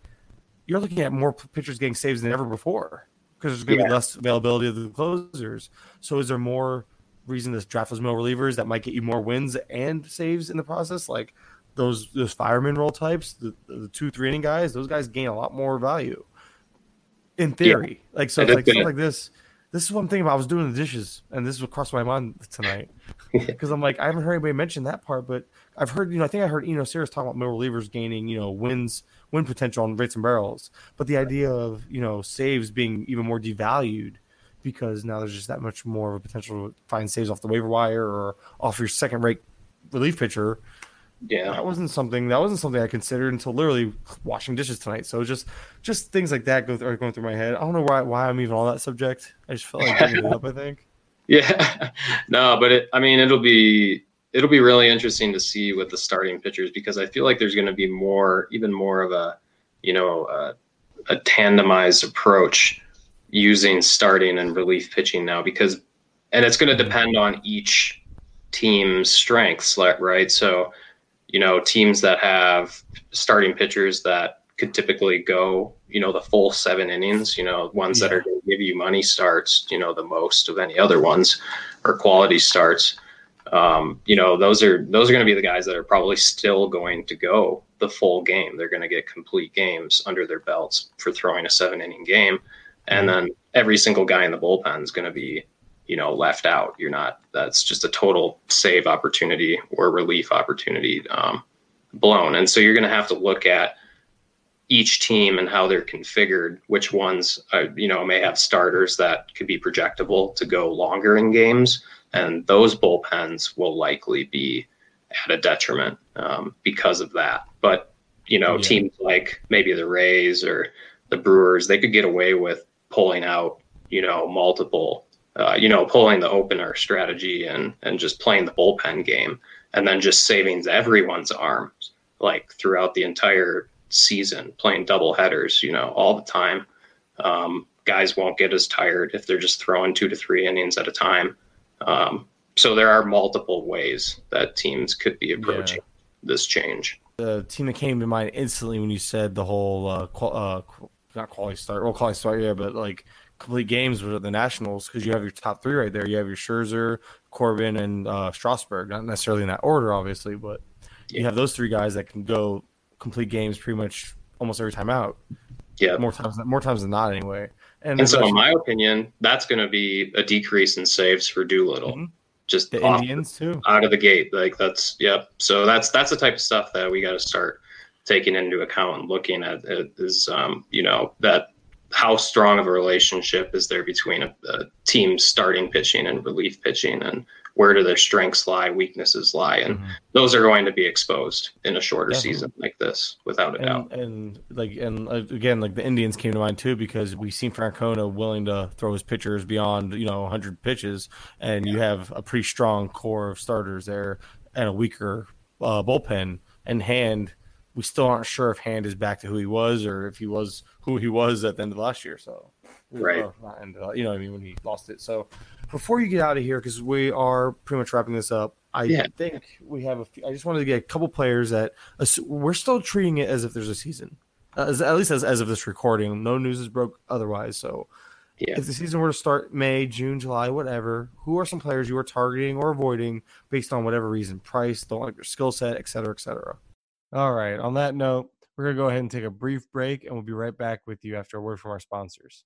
S1: you're looking at more pitchers getting saves than ever before because there's to yeah. be less availability of the closers. So is there more reason this draft those middle relievers that might get you more wins and saves in the process, like those those fireman role types, the, the two three inning guys, those guys gain a lot more value. In theory, yeah. like so, it's like stuff like this. This is what I'm thinking about. I was doing the dishes, and this is what crossed my mind tonight because I'm like, I haven't heard anybody mention that part, but I've heard, you know, I think I heard Eno Sarris talking about middle relievers gaining, you know, wins, win potential on rates and barrels, but the idea of you know saves being even more devalued because now there's just that much more of a potential to find saves off the waiver wire or off your second rate relief pitcher.
S4: Yeah,
S1: that wasn't something that wasn't something I considered until literally washing dishes tonight. So just just things like that go are going through my head. I don't know why why I'm even on that subject. I just felt like bringing it up. I think.
S4: Yeah, no, but it. I mean, it'll be it'll be really interesting to see with the starting pitchers because I feel like there's going to be more, even more of a, you know, a, a tandemized approach using starting and relief pitching now because and it's going to depend on each team's strengths right so you know teams that have starting pitchers that could typically go you know the full seven innings. You know, ones that are going to give you money starts. You know, the most of any other ones or quality starts. Um, you know, those are those are going to be the guys that are probably still going to go the full game. They're going to get complete games under their belts for throwing a seven inning game, and then every single guy in the bullpen is going to be you know left out. You're not. That's just a total save opportunity or relief opportunity um, blown. And so you're going to have to look at each team and how they're configured. Which ones uh, you know may have starters that could be projectable to go longer in games, and those bullpens will likely be at a detriment um, because of that. But you know
S1: Yeah.
S4: teams like maybe the Rays or the Brewers, they could get away with pulling out you know multiple uh, you know, pulling the opener strategy and and just playing the bullpen game, and then just saving everyone's arms like throughout the entire season, playing double headers, you know, all the time. Um, guys won't get as tired if they're just throwing two to three innings at a time. Um, so there are multiple ways that teams could be approaching this change.
S1: the team that came to mind instantly when you said the whole uh, qual- uh not quality start, well quality start, yeah, but like complete games with the Nationals because you have your top three right there. You have your Scherzer, Corbin, and uh, Strasburg. Not necessarily in that order, obviously, but you have those three guys that can go complete games pretty much almost every time out.
S4: Yeah.
S1: More times, more times than not, anyway. And,
S4: And so, in my opinion, that's going to be a decrease in saves for Doolittle.
S1: Mhm.
S4: Just
S1: the Indians too.
S4: out of the gate. Like that's yep. So that's that's the type of stuff that we got to start taking into account and looking at it is um, you know that how strong of a relationship is there between a, a team starting pitching and relief pitching and where do their strengths lie weaknesses lie? And
S1: Mhm.
S4: those are going to be exposed in a shorter
S1: Definitely.
S4: season like this without a doubt.
S1: and, and like and again like the Indians came to mind too because we seen Francona willing to throw his pitchers beyond you know 100 pitches. And you have a pretty strong core of starters there and a weaker uh, bullpen and hand we still aren't sure if hand is back to who he was or if he was who he was at the end of last year so
S4: Right.
S1: Or not end of- you know what I mean when he lost it so before you get out of here because we are pretty much wrapping this up I
S4: Yeah.
S1: think we have a few, I just wanted to get a couple players that we're still treating it as if there's a season, uh, as, at least as, as of this recording. No news is broke otherwise. So
S4: Yeah.
S1: if the season were to start May, June, July, whatever, who are some players you are targeting or avoiding based on whatever reason, price, don't like their skill set, et cetera, et cetera. All right. On that note, we're going to go ahead and take a brief break and we'll be right back with you after a word from our sponsors.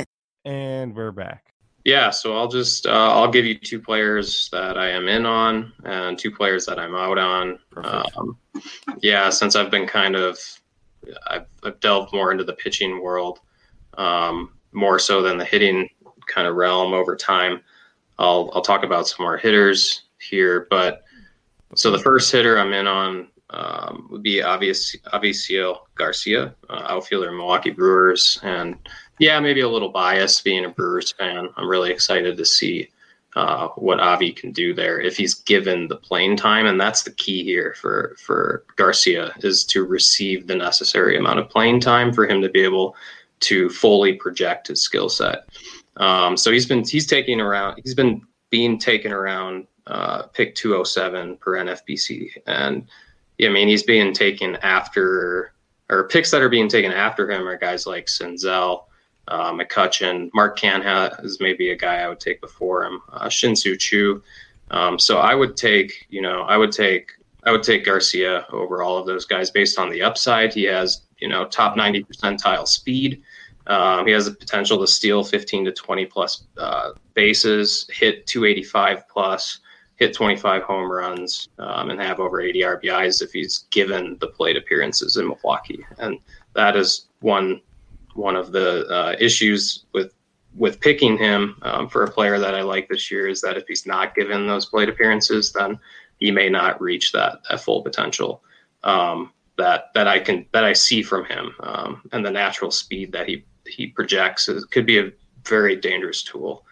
S1: And we're back.
S4: Yeah, so I'll just uh, I'll give you two players that I am in on and two players that I'm out on. Um, yeah, since I've been kind of I've, I've delved more into the pitching world, um, more so than the hitting kind of realm over time. I'll I'll talk about some more hitters here, but so the first hitter I'm in on um, would be obvious Avisail Garcia, uh, outfielder Milwaukee Brewers, and yeah, maybe a little biased being a Brewers fan. I'm really excited to see uh, what Avi can do there if he's given the playing time, and that's the key here for for Garcia is to receive the necessary amount of playing time for him to be able to fully project his skill set. Um, so he's been he's taking around he's been being taken around uh, pick 207 per NFBC, and I mean he's being taken after or picks that are being taken after him are guys like Senzel uh, McCutcheon. Mark Canha is maybe a guy I would take before him. Uh, Shin-Soo Choo. Um, so I would take, you know, I would take, I would take Garcia over all of those guys based on the upside. He has, you know, top 90 percentile speed. Um, he has the potential to steal 15 to 20 plus uh, bases, hit 285 plus, hit 25 home runs, um, and have over 80 RBIs if he's given the plate appearances in Milwaukee. And that is one one of the uh, issues with with picking him um, for a player that I like this year is that if he's not given those plate appearances, then he may not reach that that full potential. Um, that that I can that I see from him, um, and the natural speed that he he projects is, could be a very dangerous tool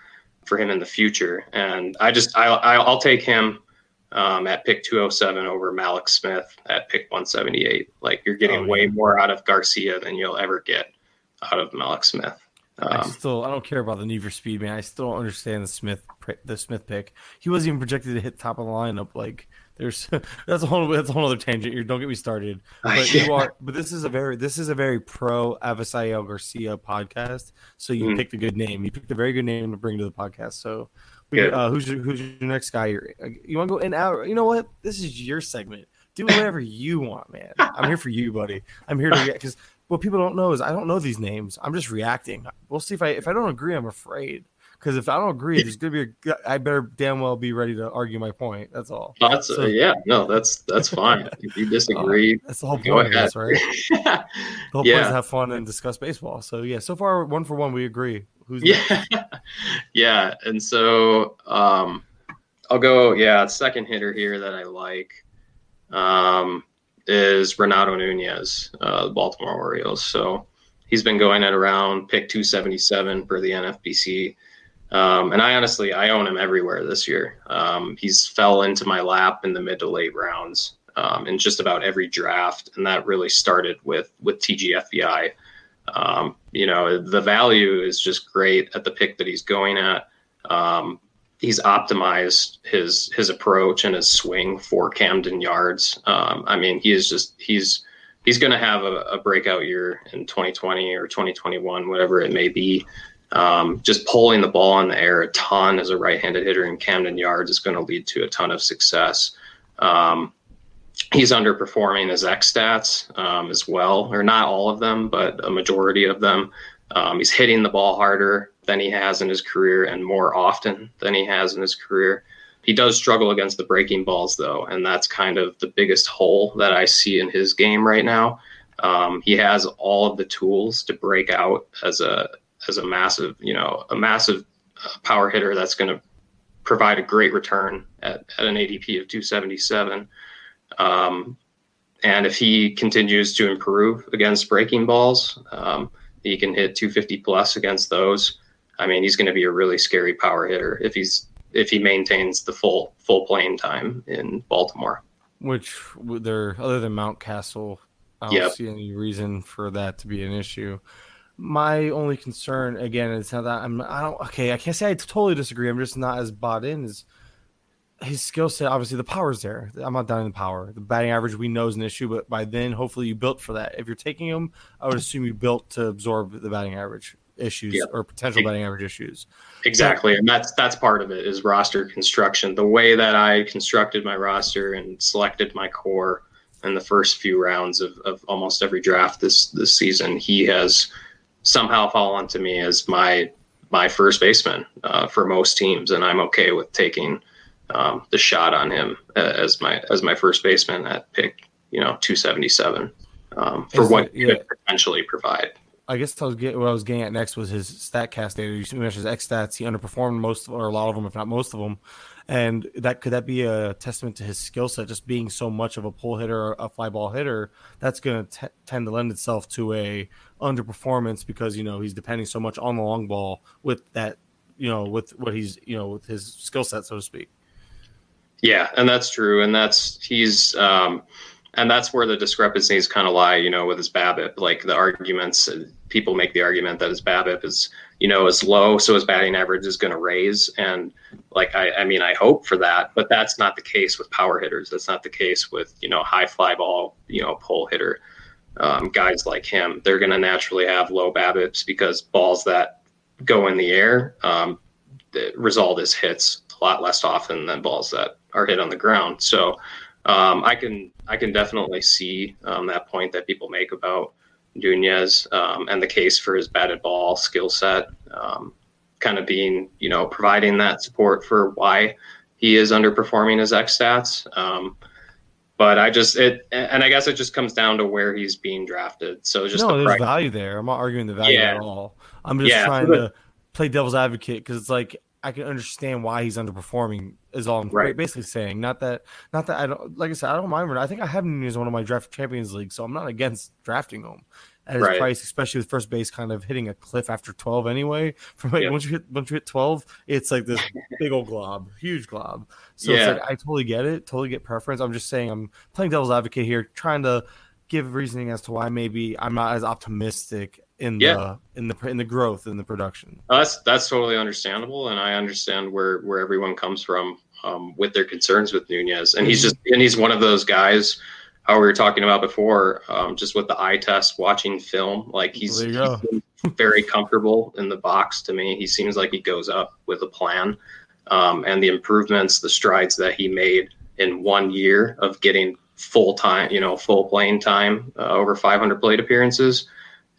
S4: for him in the future. And I just I I'll take him um, at pick 207 over Mallex Smith at pick 178. Like you're getting oh, way more out of Garcia than you'll ever get out of Mallex Smith.
S1: Um, I still I don't care about the need for speed, man. I still don't understand the Smith the Smith pick. He wasn't even projected to hit top of the lineup. Like there's that's a whole that's a whole other tangent. You don't get me started. But yeah. you are but this is a very this is a very pro Avisail Garcia podcast. So you mm. picked a good name. You picked a very good name to bring to the podcast. So we, uh, who's your, who's your next guy? You want to go in out? You know what? This is your segment. Do whatever you want, man. I'm here for you, buddy. I'm here to react because what people don't know is I don't know these names. I'm just reacting. We'll see if I if I don't agree. I'm afraid because if I don't agree, there's gonna be a. I better damn well be ready to argue my point. That's all.
S4: That's so, uh, yeah, no, that's that's fine. if you disagree, uh,
S1: that's the whole point, this, right? the whole yeah. point is to have fun and discuss baseball. So yeah, so far one for one, we agree.
S4: Who's yeah, yeah, and so um, I'll go. Yeah, second hitter here that I like um, is Renato Nunez, uh, the Baltimore Orioles. So he's been going at around pick 277 for the NFBC. Um, and I honestly, I own him everywhere this year. Um, he's fell into my lap in the mid to late rounds um, in just about every draft, and that really started with with TGFBI. Um, you know, the value is just great at the pick that he's going at. Um, he's optimized his his approach and his swing for Camden Yards. Um, I mean, he is just he's he's going to have a, a, breakout year in 2020 or 2021, whatever it may be. Um, just pulling the ball in the air a ton as a right-handed hitter in Camden Yards is going to lead to a ton of success. Um, he's underperforming his X stats um, as well, or not all of them, but a majority of them. Um, he's hitting the ball harder than he has in his career and more often than he has in his career. He does struggle against the breaking balls, though, and that's kind of the biggest hole that I see in his game right now. Um, he has all of the tools to break out as a as a massive, you know, a massive uh, power hitter that's going to provide a great return at, at an ADP of 277. Um, and if he continues to improve against breaking balls, um, he can hit 250 plus against those. I mean, he's going to be a really scary power hitter if he's if he maintains the full full playing time in Baltimore.
S1: Which there, other than Mountcastle, I don't yep. see any reason for that to be an issue. My only concern, again, is how that I'm. I don't. Okay, I can't say I totally disagree. I'm just not as bought in as his skill set, obviously the power's there. I'm not doubting the power. The batting average we know is an issue, but by then, hopefully, you built for that. If you're taking him, I would assume you built to absorb the batting average issues yeah. or potential batting average issues.
S4: Exactly, and that's that's part of it is roster construction. The way that I constructed my roster and selected my core in the first few rounds of, of almost every draft this this season, he has somehow fallen to me as my my first baseman uh, for most teams, and I'm okay with taking um, the shot on him as my as my first baseman at pick you know 277 um, for Is what he yeah. could potentially provide.
S1: I guess I was what I was getting at next was his Statcast data. You mentioned his X stats. He underperformed most or a lot of them, if not most of them. And that could that be a testament to his skill set, just being so much of a pull hitter, a fly ball hitter. That's going to tend to lend itself to a underperformance because you know he's depending so much on the long ball with that, you know, with what he's you know with his skill set, so to speak.
S4: Yeah, and that's true, and that's he's um, and that's where the discrepancies kind of lie, you know, with his BABIP. Like the arguments, people make the argument that his BABIP is, you know, is low, so his batting average is going to raise. And like, I, I mean, I hope for that, but that's not the case with power hitters. That's not the case with you know high fly ball, you know, pull hitter um, guys like him. They're going to naturally have low BABIPs because balls that go in the air um, the result is hits a lot less often than balls that are hit on the ground. So um, I can I can definitely see um, that point that people make about Nunez um, and the case for his batted ball skill set, um, kind of being you know providing that support for why he is underperforming his X stats. Um, but I just it and I guess it just comes down to where he's being drafted. So just
S1: no, the there's value there. I'm not arguing the value yeah. at all. I'm just yeah. trying to play devil's advocate because it's like I can understand why he's underperforming. Is all I'm
S4: Right.
S1: basically saying. Not that, not that I don't. Like I said, I don't mind. I think I have him as one of my draft Champions League, so I'm not against drafting him at his
S4: Right.
S1: price, especially with first base kind of hitting a cliff after 12 anyway. From like
S4: Yeah.
S1: once you hit once you hit 12, it's like this big old glob, huge glob. So
S4: Yeah.
S1: it's like I totally get it, totally get preference. I'm just saying I'm playing devil's advocate here, trying to give reasoning as to why maybe I'm not as optimistic in
S4: Yeah.
S1: the in the in the growth in the production.
S4: Uh, That's that's totally understandable, and I understand where where everyone comes from um, with their concerns with Nunez, and he's just and he's one of those guys. How we were talking about before, um, just with the eye test, watching film, like he's,
S1: There you go.
S4: he's very comfortable in the box. To me, he seems like he goes up with a plan, um, and the improvements, the strides that he made in one year of getting full time, you know, full playing time, uh, over 500 plate appearances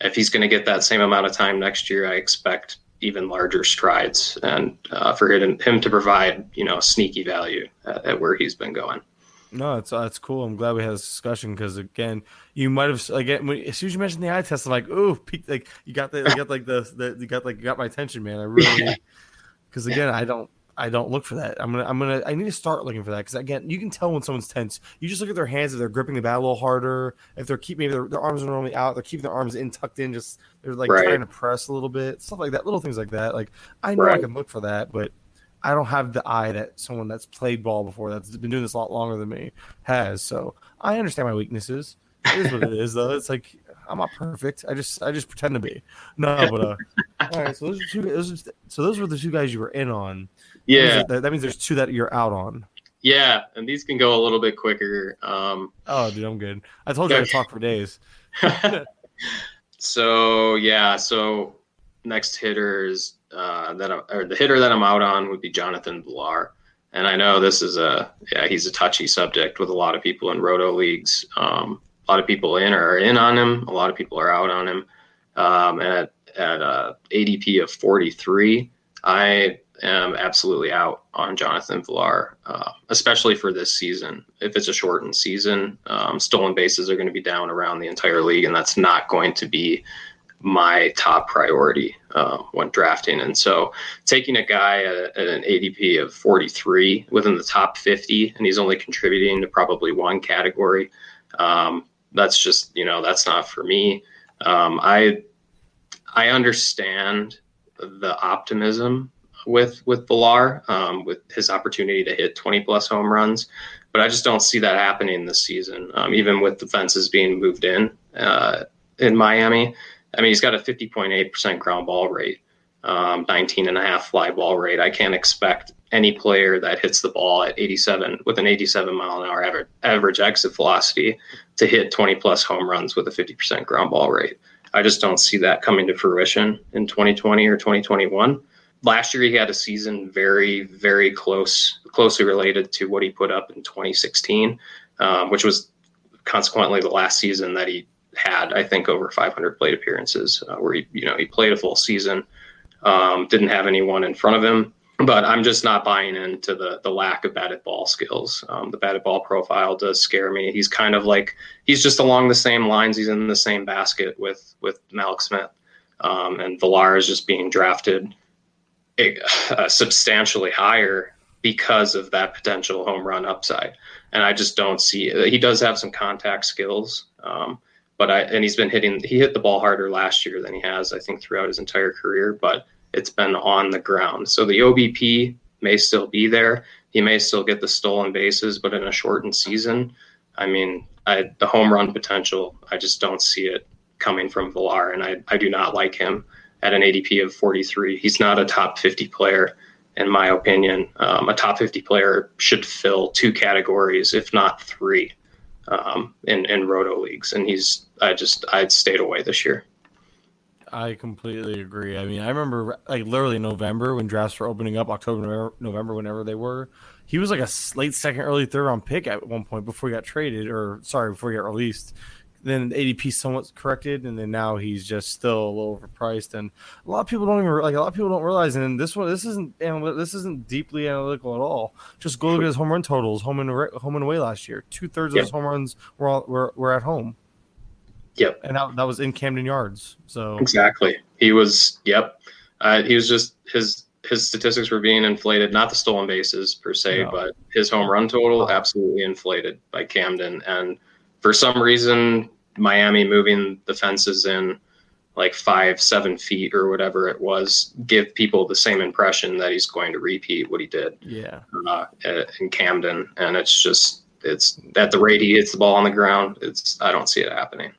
S4: if he's going to get that same amount of time next year, I expect even larger strides and uh, for him, him to provide, you know, sneaky value at, at where he's been going.
S1: No, it's uh, that's cool. I'm glad we had this discussion because again, you might have again when, as soon as you mentioned the eye test, I'm like, ooh, peak, like you got the you got like the, the you got like you got my attention, man. I really because again, I don't I don't look for that. I'm gonna I'm gonna I need to start looking for that because again, you can tell when someone's tense. You just look at their hands if they're gripping the bat a little harder, if they're keeping maybe their, their arms are normally out, they're keeping their arms in tucked in, just they're like
S4: Right.
S1: trying to press a little bit, stuff like that, little things like that. Like I know I can look for that, but I don't have the eye that someone that's played ball before, that's been doing this a lot longer than me, has. So I understand my weaknesses. It is what it is, though. It's like I'm not perfect. I just I just pretend to be. No, but uh, all right. So those are two. Those are, so those were the two guys you were in on.
S4: Yeah,
S1: That, that means there's two that you're out on.
S4: yeah, and these can go a little bit quicker. Um,
S1: Oh, dude, I'm good. I told you I talk for days.
S4: so yeah, so next hitters uh, that I, or the hitter that I'm out on would be Jonathan Villar. And I know this is a yeah he's a touchy subject with a lot of people in roto leagues. Um, a lot of people in are in on him. A lot of people are out on him. Um, at at uh, ADP of 43, I am absolutely out on Jonathan Villar, uh, especially for this season. If it's a shortened season, um, stolen bases are going to be down around the entire league, and that's not going to be my top priority uh, when drafting. And so, taking a guy at, at an ADP of 43 within the top 50, and he's only contributing to probably one category, um, that's just you know that's not for me. Um, I I understand the optimism with with Villar, um, with his opportunity to hit 20 plus home runs, but I just don't see that happening this season. Um, even with the fences being moved in uh, in Miami, I mean he's got a 50.8% ground ball rate, um, 19 and a half fly ball rate. I can't expect any player that hits the ball at 87 with an 87 mile an hour average, average exit velocity to hit 20 plus home runs with a 50% ground ball rate. I just don't see that coming to fruition in 2020 or 2021. Last year, he had a season very, very close, closely related to what he put up in 2016, um, which was consequently the last season that he had, I think, over 500 plate appearances, uh, where he, you know, he played a full season, um, didn't have anyone in front of him. But I'm just not buying into the the lack of batted ball skills. Um, the batted ball profile does scare me. He's kind of like he's just along the same lines. He's in the same basket with with Mallex Smith, um, and Villar is just being drafted uh, substantially higher because of that potential home run upside. And I just don't see it. He does have some contact skills, um, but I and he's been hitting. He hit the ball harder last year than he has, I think, throughout his entire career. But it's been on the ground, so the OBP may still be there. He may still get the stolen bases, but in a shortened season, I mean, I, the home run potential, I just don't see it coming from Villar, and I, I do not like him at an ADP of 43. He's not a top 50 player, in my opinion. Um, a top 50 player should fill two categories, if not three, um, in in roto leagues, and he's I just I'd stayed away this year.
S1: I completely agree. I mean, I remember like literally November when drafts were opening up, October, November, whenever they were. He was like a late second, early third round pick at one point before he got traded, or sorry, before he got released. Then ADP somewhat corrected, and then now he's just still a little overpriced. And a lot of people don't even like. A lot of people don't realize. And this one, this isn't this isn't deeply analytical at all. Just go look at his home run totals, home and away- home and away last year. Two thirds
S4: Yeah.
S1: of his home runs were, all, were were at home,
S4: Yep.
S1: and that, that was in Camden Yards. So
S4: Exactly. He was, yep. Uh, he was just his his statistics were being inflated, not the stolen bases per se,
S1: No.
S4: but his home run total absolutely inflated by Camden. And for some reason, Miami moving the fences in like five, seven feet or whatever it was, give people the same impression that he's going to repeat what he did
S1: Yeah.
S4: uh, in Camden. And it's just, it's at the rate he hits the ball on the ground. It's, I don't see it happening.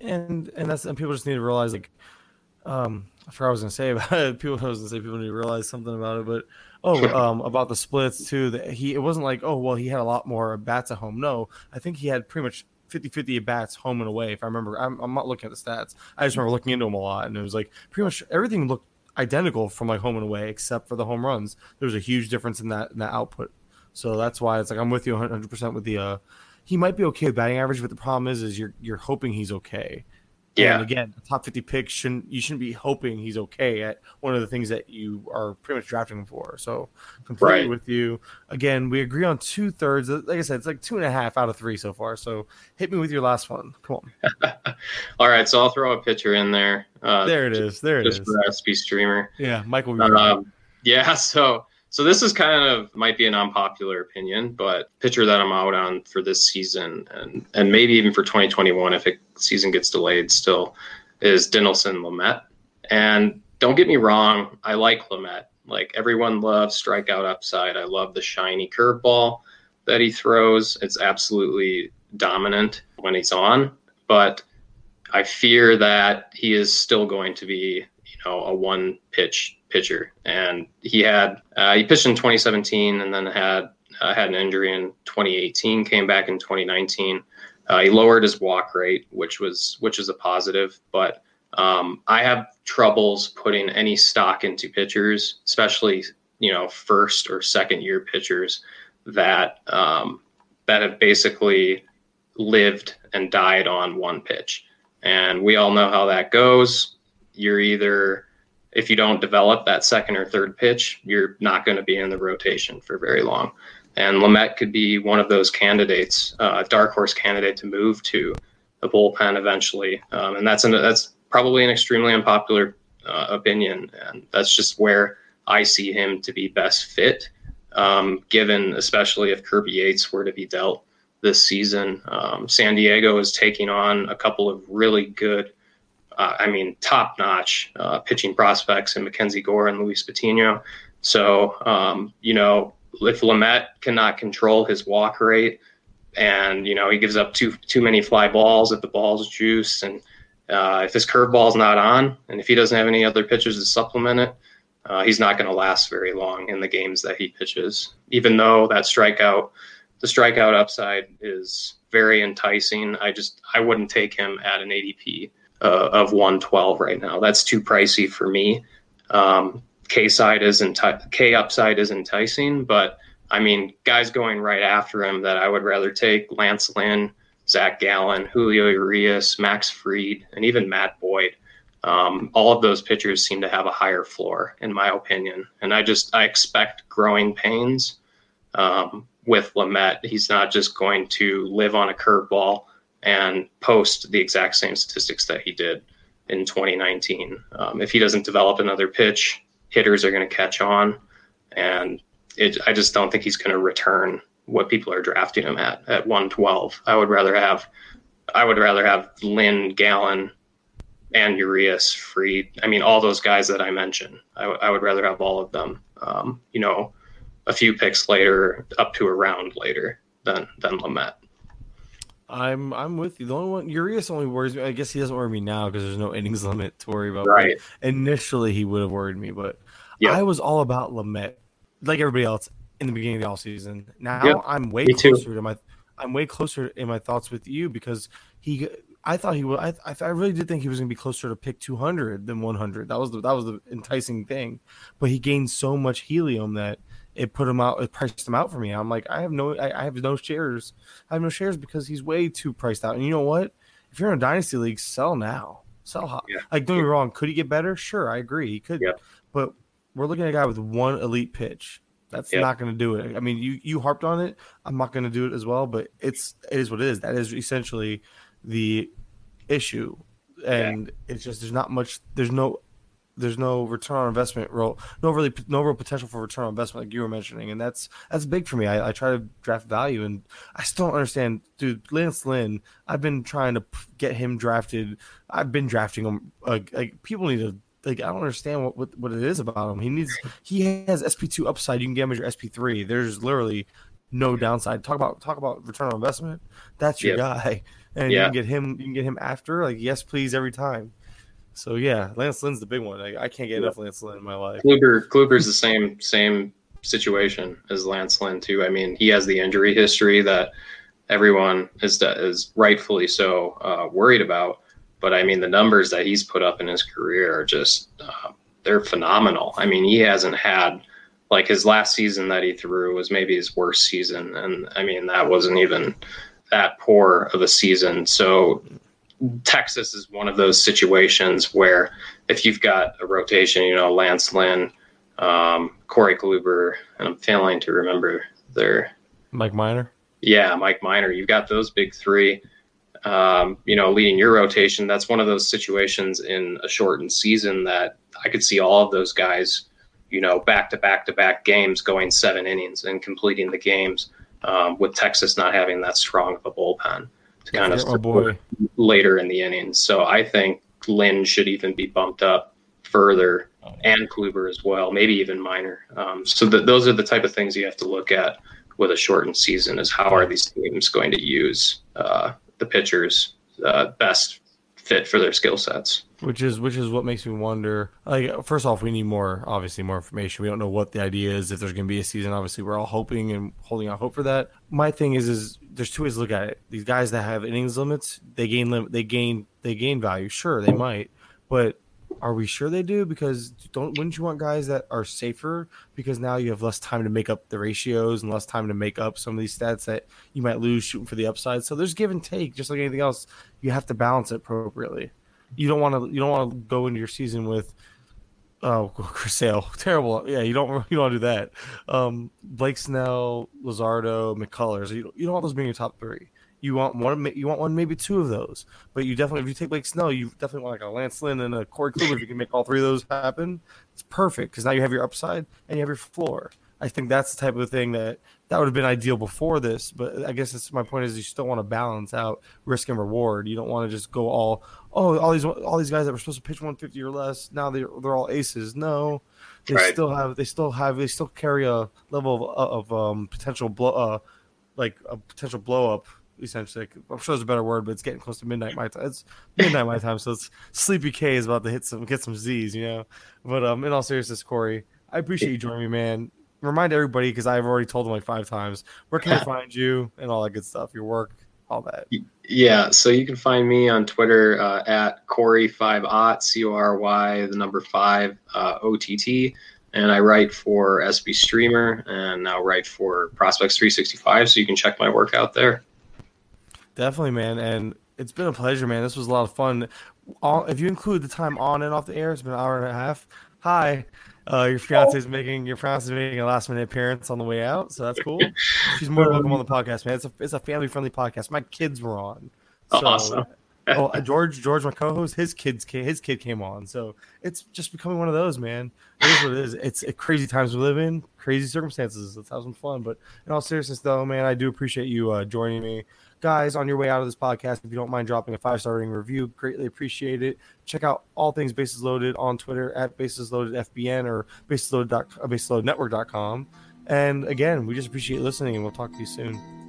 S1: and and that's and people just need to realize like um I forgot what I was gonna say about it. People I was gonna say people need to realize something about it, but oh um about the splits too. That he it wasn't like oh well he had a lot more bats at home. No, I think he had pretty much 50-50 at bats home and away. If I remember, I'm, I'm not looking at the stats. I just remember looking into them a lot, and it was like pretty much everything looked identical from like home and away except for the home runs. There was a huge difference in that in that output. So that's why it's like I'm with you 100 percent with the uh he might be okay with batting average, but the problem is, is you're you're hoping he's okay.
S4: Yeah.
S1: And again, top fifty pick shouldn't you shouldn't be hoping he's okay at one of the things that you are pretty much drafting him for. So completely
S4: Right.
S1: with you. Again, we agree on two thirds. Like I said, it's like two and a half out of three so far. So hit me with your last one. Come on.
S4: All right. So I'll throw a pitcher in there. Uh,
S1: There it is. There it
S4: just
S1: is.
S4: for SP streamer.
S1: Yeah, Michael.
S4: Um, yeah, so so this is kind of might be an unpopular opinion, but pitcher that I'm out on for this season and and maybe even for 2021 if it season gets delayed still is Dinelson Lamette. And don't get me wrong, I like Lamette. Like everyone loves strikeout upside. I love the shiny curveball that he throws. It's absolutely dominant when he's on, but I fear that he is still going to be, know, a one pitch pitcher. And he had uh, he pitched in 2017 and then had uh, had an injury in 2018. Came back in 2019. Uh, he lowered his walk rate, which was which is a positive. But um, I have troubles putting any stock into pitchers, especially you know first or second year pitchers that um, that have basically lived and died on one pitch. And we all know how that goes. You're either, if you don't develop that second or third pitch, you're not going to be in the rotation for very long. And Lamette could be one of those candidates, uh, dark horse candidate to move to the bullpen eventually. Um, and that's an, that's probably an extremely unpopular uh, opinion, and that's just where I see him to be best fit. Um, given especially if Kirby Yates were to be dealt this season. Um, San Diego is taking on a couple of really good, uh, I mean, top notch uh, pitching prospects in Mackenzie Gore and Luis Patino. So, um, you know, if Lamette cannot control his walk rate and, you know, he gives up too, too many fly balls if the ball's juice and uh, if his curveball's not on and if he doesn't have any other pitchers to supplement it, uh, he's not going to last very long in the games that he pitches, even though that strikeout the strikeout upside is very enticing. I just I wouldn't take him at an ADP uh, of 112 right now. That's too pricey for me. Um, K side is enti- K upside is enticing, but I mean guys going right after him that I would rather take Lance Lynn, Zach Gallen, Julio Urias, Max Fried, and even Matt Boyd. Um, all of those pitchers seem to have a higher floor, in my opinion, and I just I expect growing pains. Um, with Lamette. He's not just going to live on a curveball and post the exact same statistics that he did in 2019. Um, if he doesn't develop another pitch, hitters are going to catch on, and it, I just don't think he's going to return what people are drafting him at at 112. I would rather have I would rather have Lynn Gallen and Urias Fried. I mean, all those guys that I mentioned. I, w- I would rather have all of them. Um, you know, a few picks later, up to a round later than than Lamette.
S1: I'm I'm with you. The only one Urias only worries me. I guess he doesn't worry me now because there's no innings limit to worry about.
S4: Right.
S1: But initially, he would have worried me, but
S4: Yep.
S1: I was all about Lamette, like everybody else in the beginning of the all season. Now
S4: Yep.
S1: I'm way
S4: Me too.
S1: closer to my. I'm way closer in my thoughts with you because he. I thought he would. I, I I really did think he was going to be closer to pick 200 than 100. That was the that was the enticing thing, but he gained so much helium that it put him out. It priced him out for me. I'm like, I have no. I, I have no shares. I have no shares because he's way too priced out. And you know what? If you're in a dynasty league, sell now. Sell hot.
S4: Yeah.
S1: Like, don't get me wrong. Could he get better? Sure, I agree. He could.
S4: Yeah.
S1: But we're looking at a guy with one elite pitch. That's
S4: Yeah.
S1: not going to do it. I mean, you you harped on it. I'm not going to do it as well. But it's it is what it is. That is essentially the issue, and it's just there's not much. There's no there's no return on investment role, no really no real potential for return on investment like you were mentioning, and that's that's big for me. I, I try to draft value, and I still don't understand, dude. Lance Lynn, I've been trying to get him drafted. I've been drafting him. Like, like people need to like I don't understand what, what, what it is about him. He needs he has SP two upside. You can get him as your SP three. There's literally no downside. Talk about talk about return on investment. That's your yep. guy, and yeah. you can get him. You can get him after like yes please every time. So yeah, Lance Lynn's the big one. I, I can't get enough Lance Lynn in my life.
S4: Kluber Kluber's the same same situation as Lance Lynn too. I mean, he has the injury history that everyone is is rightfully so uh, worried about. But I mean, the numbers that he's put up in his career are just uh, they're phenomenal. I mean, he hasn't had like his last season that he threw was maybe his worst season, and I mean that wasn't even that poor of a season. So Texas is one of those situations where if you've got a rotation, you know, Lance Lynn, um, Corey Kluber, and I'm failing to remember their
S1: Mike Minor.
S4: Yeah, Mike Minor. You've got those big three, um, you know, leading your rotation. That's one of those situations in a shortened season that I could see all of those guys, you know, back to back to back games going seven innings and completing the games um, with Texas not having that strong of a bullpen kind of later in the innings. So I think Lynn should even be bumped up further oh. and Kluber as well, maybe even Minor. Um, so the, those are the type of things you have to look at with a shortened season is how are these teams going to use uh, the pitchers uh, best fit for their skill sets
S1: which is which is what makes me wonder like first off we need more obviously more information we don't know what the idea is if there's going to be a season obviously we're all hoping and holding out hope for that my thing is is there's two ways to look at it these guys that have innings limits they gain limit they gain they gain value sure they might but are we sure they do? Because don't wouldn't you want guys that are safer? Because now you have less time to make up the ratios and less time to make up some of these stats that you might lose shooting for the upside. So there's give and take, just like anything else. You have to balance it appropriately. You don't want to you don't want to go into your season with oh Chris Sale, terrible. Yeah, you don't you don't want to do that. Um, Blake Snell, Luzardo, McCullers. You, you don't want those being your top three. You want one, you want one, maybe two of those. But you definitely, if you take Blake Snell, you definitely want like a Lance Lynn and a Corey Kluber. if you can make all three of those happen, it's perfect because now you have your upside and you have your floor. I think that's the type of thing that that would have been ideal before this. But I guess that's my point is you still want to balance out risk and reward. You don't want to just go all oh all these all these guys that were supposed to pitch 150 or less now they're they're all aces. No, they right. still have they still have they still carry a level of, of um, potential blow uh, like a potential blow up essentially. I'm sure there's a better word, but it's getting close to midnight my time. It's midnight my time, so it's Sleepy K is about to hit some get some Z's, you know. But um, in all seriousness, Corey, I appreciate you joining me, man. Remind everybody because I've already told them like five times where can I find you and all that good stuff, your work, all that.
S4: Yeah, so you can find me on Twitter uh, at Cory Five Ott C O R Y the number five uh, O T T and I write for SP Streamer and now write for Prospects 365. So you can check my work out there.
S1: Definitely, man. And it's been a pleasure, man. This was a lot of fun. All, if you include the time on and off the air, it's been an hour and a half. Hi. Uh, your fiance is making your fiance is making a last minute appearance on the way out, so that's cool. She's more welcome on the podcast, man. It's a it's a family friendly podcast. My kids were on.
S4: So, awesome.
S1: oh, George, George, my co-host, his kids, came, his kid came on, so it's just becoming one of those, man. It is what it is. It's a crazy times we live in, crazy circumstances. Let's have some fun. But in all seriousness, though, man, I do appreciate you uh, joining me guys on your way out of this podcast if you don't mind dropping a five star rating review greatly appreciate it. Check out all things bases loaded on twitter at bases loaded fbn or basesloaded, uh, basesloadnetwork.com and again we just appreciate listening and we'll talk to you soon